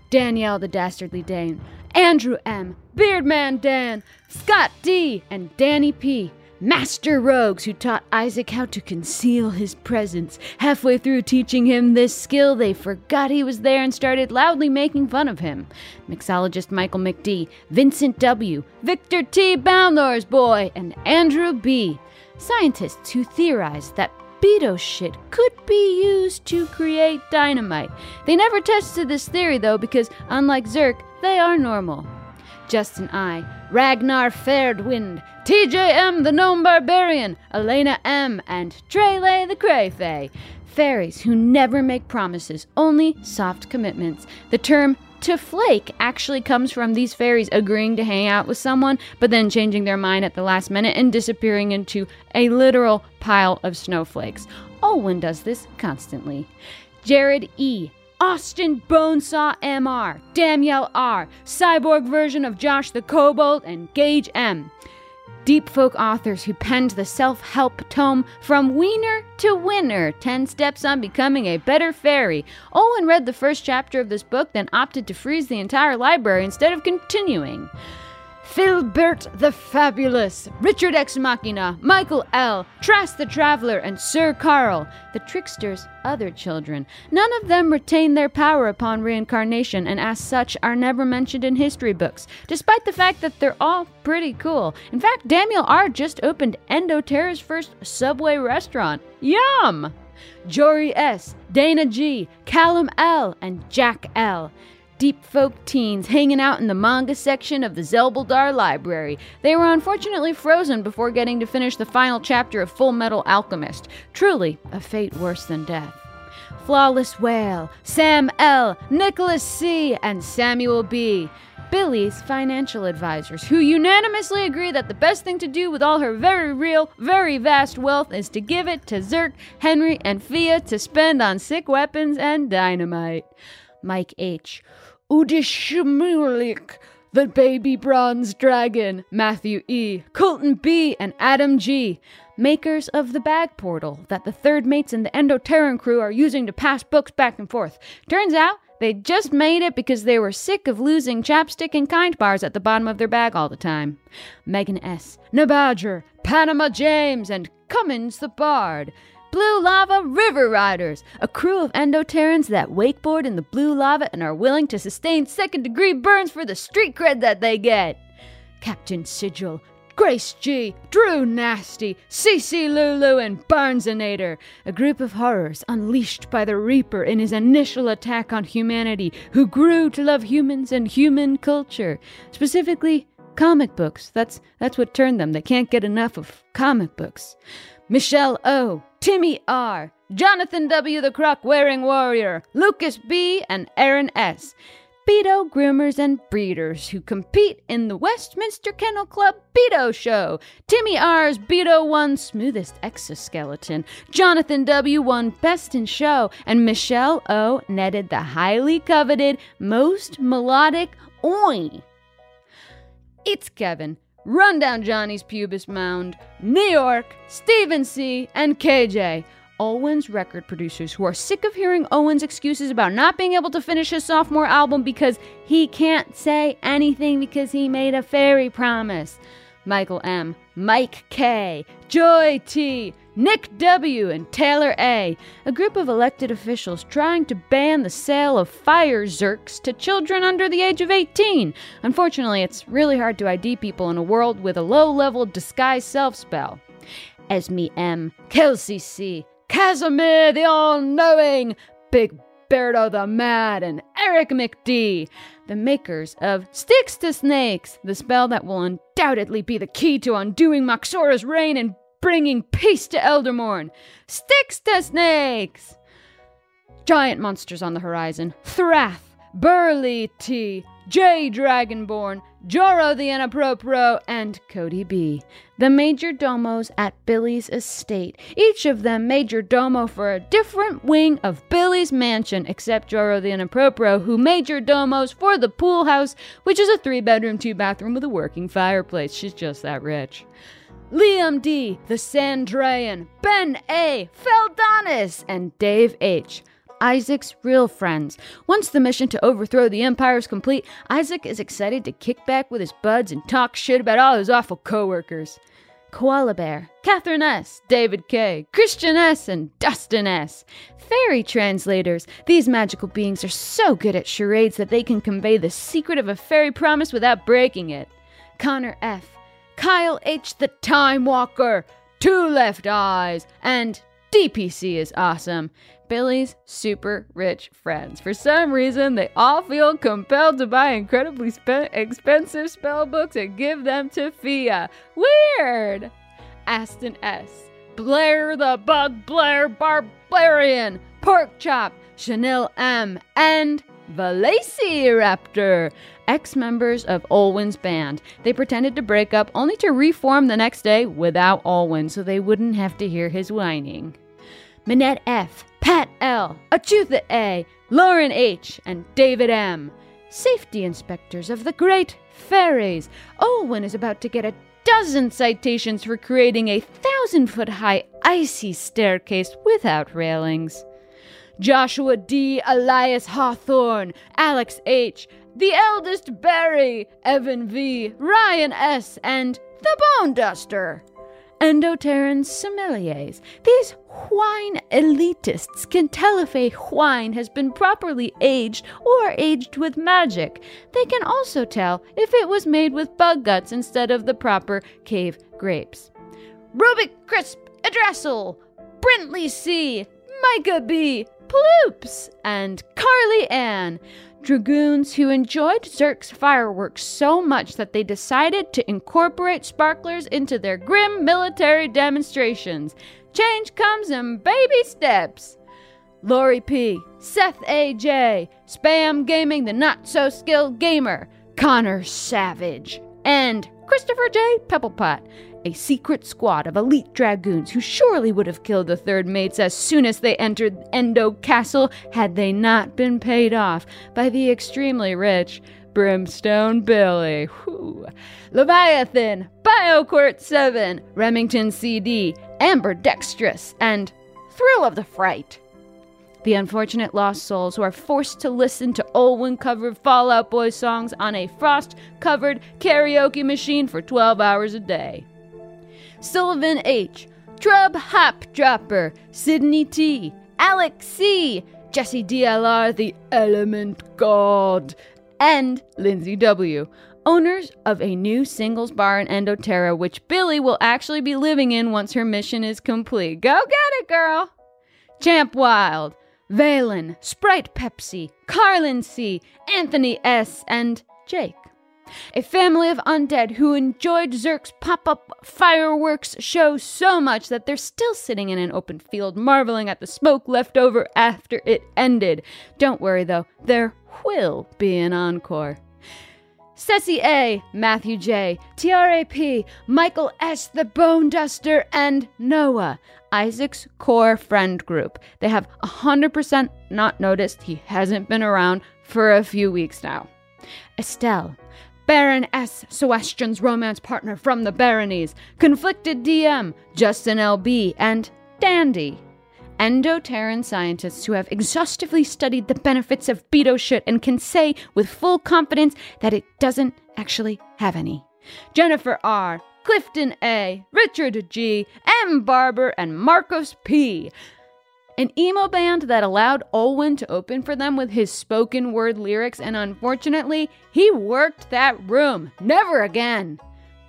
Danielle the Dastardly Dane, Andrew M., Beardman Dan, Scott D., and Danny P. Master rogues who taught Isaac how to conceal his presence. Halfway through teaching him this skill, they forgot he was there and started loudly making fun of him. Mixologist Michael McD, Vincent W., Victor T. Boundlor's boy, and Andrew B. Scientists who theorized that Beto shit could be used to create dynamite. They never tested this theory though because, unlike Zerk, they are normal. Justin I, Ragnar Fairdwind, TJM the Gnome Barbarian, Elena M, and Trele the Crayfay. Fairies who never make promises, only soft commitments. The term to flake actually comes from these fairies agreeing to hang out with someone, but then changing their mind at the last minute and disappearing into a literal pile of snowflakes. Olwen does this constantly. Jared E. Austin Bonesaw MR, Danielle R, cyborg version of Josh the Kobold, and Gage M. Deep folk authors who penned the self help tome From Wiener to winner 10 steps on becoming a better fairy. Olwen read the first chapter of this book, then opted to freeze the entire library instead of continuing. Philbert the Fabulous, Richard Ex Machina, Michael L., Trask the Traveler, and Sir Carl, the trickster's other children. None of them retain their power upon reincarnation, and as such are never mentioned in history books, despite the fact that they're all pretty cool. In fact, Daniel R. just opened Endoterra's first Subway restaurant. Yum! Jory S., Dana G., Callum L., and Jack L deep folk teens hanging out in the manga section of the Zelbuldar library. They were unfortunately frozen before getting to finish the final chapter of Full Metal Alchemist. Truly, a fate worse than death. Flawless Whale, Sam L., Nicholas C., and Samuel B. Billy's financial advisors, who unanimously agree that the best thing to do with all her very real, very vast wealth is to give it to Zerk, Henry, and Fia to spend on sick weapons and dynamite. Mike H. Udishmulik, the baby bronze dragon, Matthew E., Colton B., and Adam G., makers of the bag portal that the third mates and the Endoterran crew are using to pass books back and forth. Turns out they just made it because they were sick of losing chapstick and kind bars at the bottom of their bag all the time. Megan S., Nabadger, Panama James, and Cummins the Bard. Blue Lava River Riders, a crew of endoterrans that wakeboard in the blue lava and are willing to sustain second degree burns for the street cred that they get. Captain Sigil, Grace G, Drew Nasty, CC Lulu, and Barnesinator, a group of horrors unleashed by the Reaper in his initial attack on humanity, who grew to love humans and human culture. Specifically, comic books. That's that's what turned them. They can't get enough of comic books. Michelle O, Timmy R, Jonathan W. the Croc Wearing Warrior, Lucas B, and Aaron S. Beto groomers and breeders who compete in the Westminster Kennel Club Beto Show. Timmy R's Beto won Smoothest Exoskeleton. Jonathan W. won Best in Show. And Michelle O. netted the highly coveted Most Melodic Oi. It's Kevin. Run down Johnny's Pubis Mound, New York, Stephen C., and KJ. Olwen's record producers who are sick of hearing Olwen's excuses about not being able to finish his sophomore album because he can't say anything because he made a fairy promise. Michael M., Mike K., Joy T., Nick W., and Taylor A., a group of elected officials trying to ban the sale of fire zerks to children under the age of 18. Unfortunately, it's really hard to ID people in a world with a low level disguise self spell. Esme M., Kelsey C., Casimir the All Knowing, Big Berto the Mad, and Eric McD the makers of Sticks to Snakes, the spell that will undoubtedly be the key to undoing Moxora's reign and bringing peace to Eldermourne. Sticks to Snakes! Giant monsters on the horizon. Thrath, Burly T, J Dragonborn, Joro the Inappropriate, and Cody B. The major domos at Billy's estate. Each of them major domo for a different wing of Billy's mansion, except Joro the Inappropriate, who major domos for the pool house, which is a three bedroom, two bathroom with a working fireplace. She's just that rich. Liam D., the Sandrayan, Ben A., Feldonis, and Dave H. Isaac's real friends. Once the mission to overthrow the Empire is complete, Isaac is excited to kick back with his buds and talk shit about all his awful coworkers. Koala Bear, Catherine S., David K., Christian S., and Dustin S. Fairy translators. These magical beings are so good at charades that they can convey the secret of a fairy promise without breaking it. Connor F., Kyle H. the Time Walker, Two Left Eyes, and DPC is awesome. Billy's super rich friends. For some reason, they all feel compelled to buy incredibly spe- expensive spell books and give them to Fia. Weird! Aston S. Blair the Bug Blair Barbarian, Pork Chop, Chanel M, and Velociraptor, ex members of Olwen's band. They pretended to break up only to reform the next day without Olwen so they wouldn't have to hear his whining. Minette F, Pat L, Achutha A, Lauren H, and David M. Safety inspectors of the Great Fairies. Olwen is about to get a dozen citations for creating a thousand foot high icy staircase without railings. Joshua D., Elias Hawthorne, Alex H., the eldest Barry, Evan V., Ryan S., and the Bone Duster. Endoterran sommeliers. These wine elitists can tell if a wine has been properly aged or aged with magic. They can also tell if it was made with bug guts instead of the proper cave grapes. Rubik Crisp Adressel, Brintley C, Micah B, Ploops, and Carly Ann. Dragoons who enjoyed Zerk's fireworks so much that they decided to incorporate sparklers into their grim military demonstrations. Change comes in baby steps. Lori P, Seth A.J., Spam Gaming, the not so skilled gamer, Connor Savage, and Christopher J. Pebblepot, a secret squad of elite dragoons who surely would have killed the third mates as soon as they entered Endo Castle had they not been paid off by the extremely rich Brimstone Billy. Whew. Leviathan, BioQuart 7, Remington CD, Amber Dextrous, and Thrill of the Fright. The unfortunate lost souls who are forced to listen to Olwen covered Fall Out Boy songs on a frost covered karaoke machine for 12 hours a day. Sullivan H., Trub Hop Dropper, Sydney T., Alex C., Jesse DLR, the Element God, and Lindsay W., owners of a new singles bar in Endoterra, which Billy will actually be living in once her mission is complete. Go get it, girl! Champ Wild, Valen, Sprite Pepsi, Carlin C., Anthony S., and Jake. A family of undead who enjoyed Zerk's pop up fireworks show so much that they're still sitting in an open field marveling at the smoke left over after it ended. Don't worry though, there will be an encore. Ceci A, Matthew J, TRAP, Michael S, the Bone Duster, and Noah, Isaac's core friend group. They have 100% not noticed he hasn't been around for a few weeks now. Estelle, Baron S. Sebastian's romance partner from the Baronies, Conflicted DM, Justin LB, and Dandy. Endoterran scientists who have exhaustively studied the benefits of beto shit and can say with full confidence that it doesn't actually have any. Jennifer R., Clifton A., Richard G., M. Barber, and Marcos P. An emo band that allowed Olwen to open for them with his spoken word lyrics, and unfortunately, he worked that room. Never again.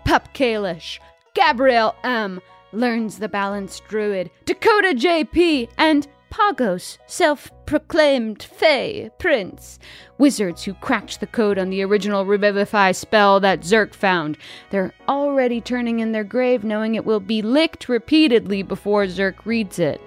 Pup Kalish, Gabrielle M., learns the balanced druid, Dakota JP, and Pagos, self proclaimed Fey Prince. Wizards who cracked the code on the original Revivify spell that Zerk found. They're already turning in their grave knowing it will be licked repeatedly before Zerk reads it.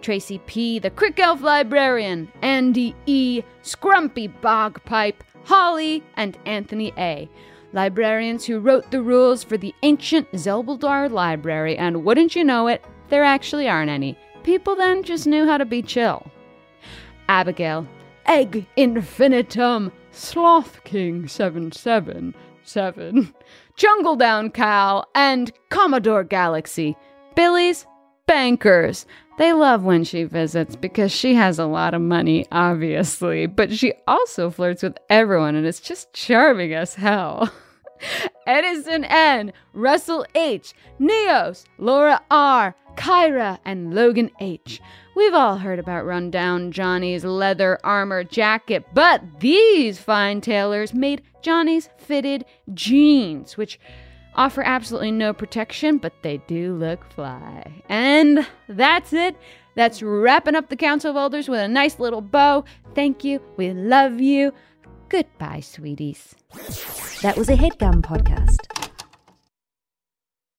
Tracy P., the Crick Elf Librarian, Andy E., Scrumpy Bogpipe, Holly, and Anthony A. Librarians who wrote the rules for the ancient Zelbaldar Library, and wouldn't you know it, there actually aren't any. People then just knew how to be chill. Abigail, Egg Infinitum, Sloth King 777, Jungle Down Cal, and Commodore Galaxy. Billy's bankers. They love when she visits because she has a lot of money, obviously, but she also flirts with everyone and is just charming as hell. (laughs) Edison N, Russell H, Neos, Laura R, Kyra, and Logan H. We've all heard about Rundown Johnny's leather armor jacket, but these fine tailors made Johnny's fitted jeans, which offer absolutely no protection, but they do look fly. And that's it. That's wrapping up the Council of Elders with a nice little bow. Thank you. We love you. Goodbye, sweeties. That was a headgum podcast.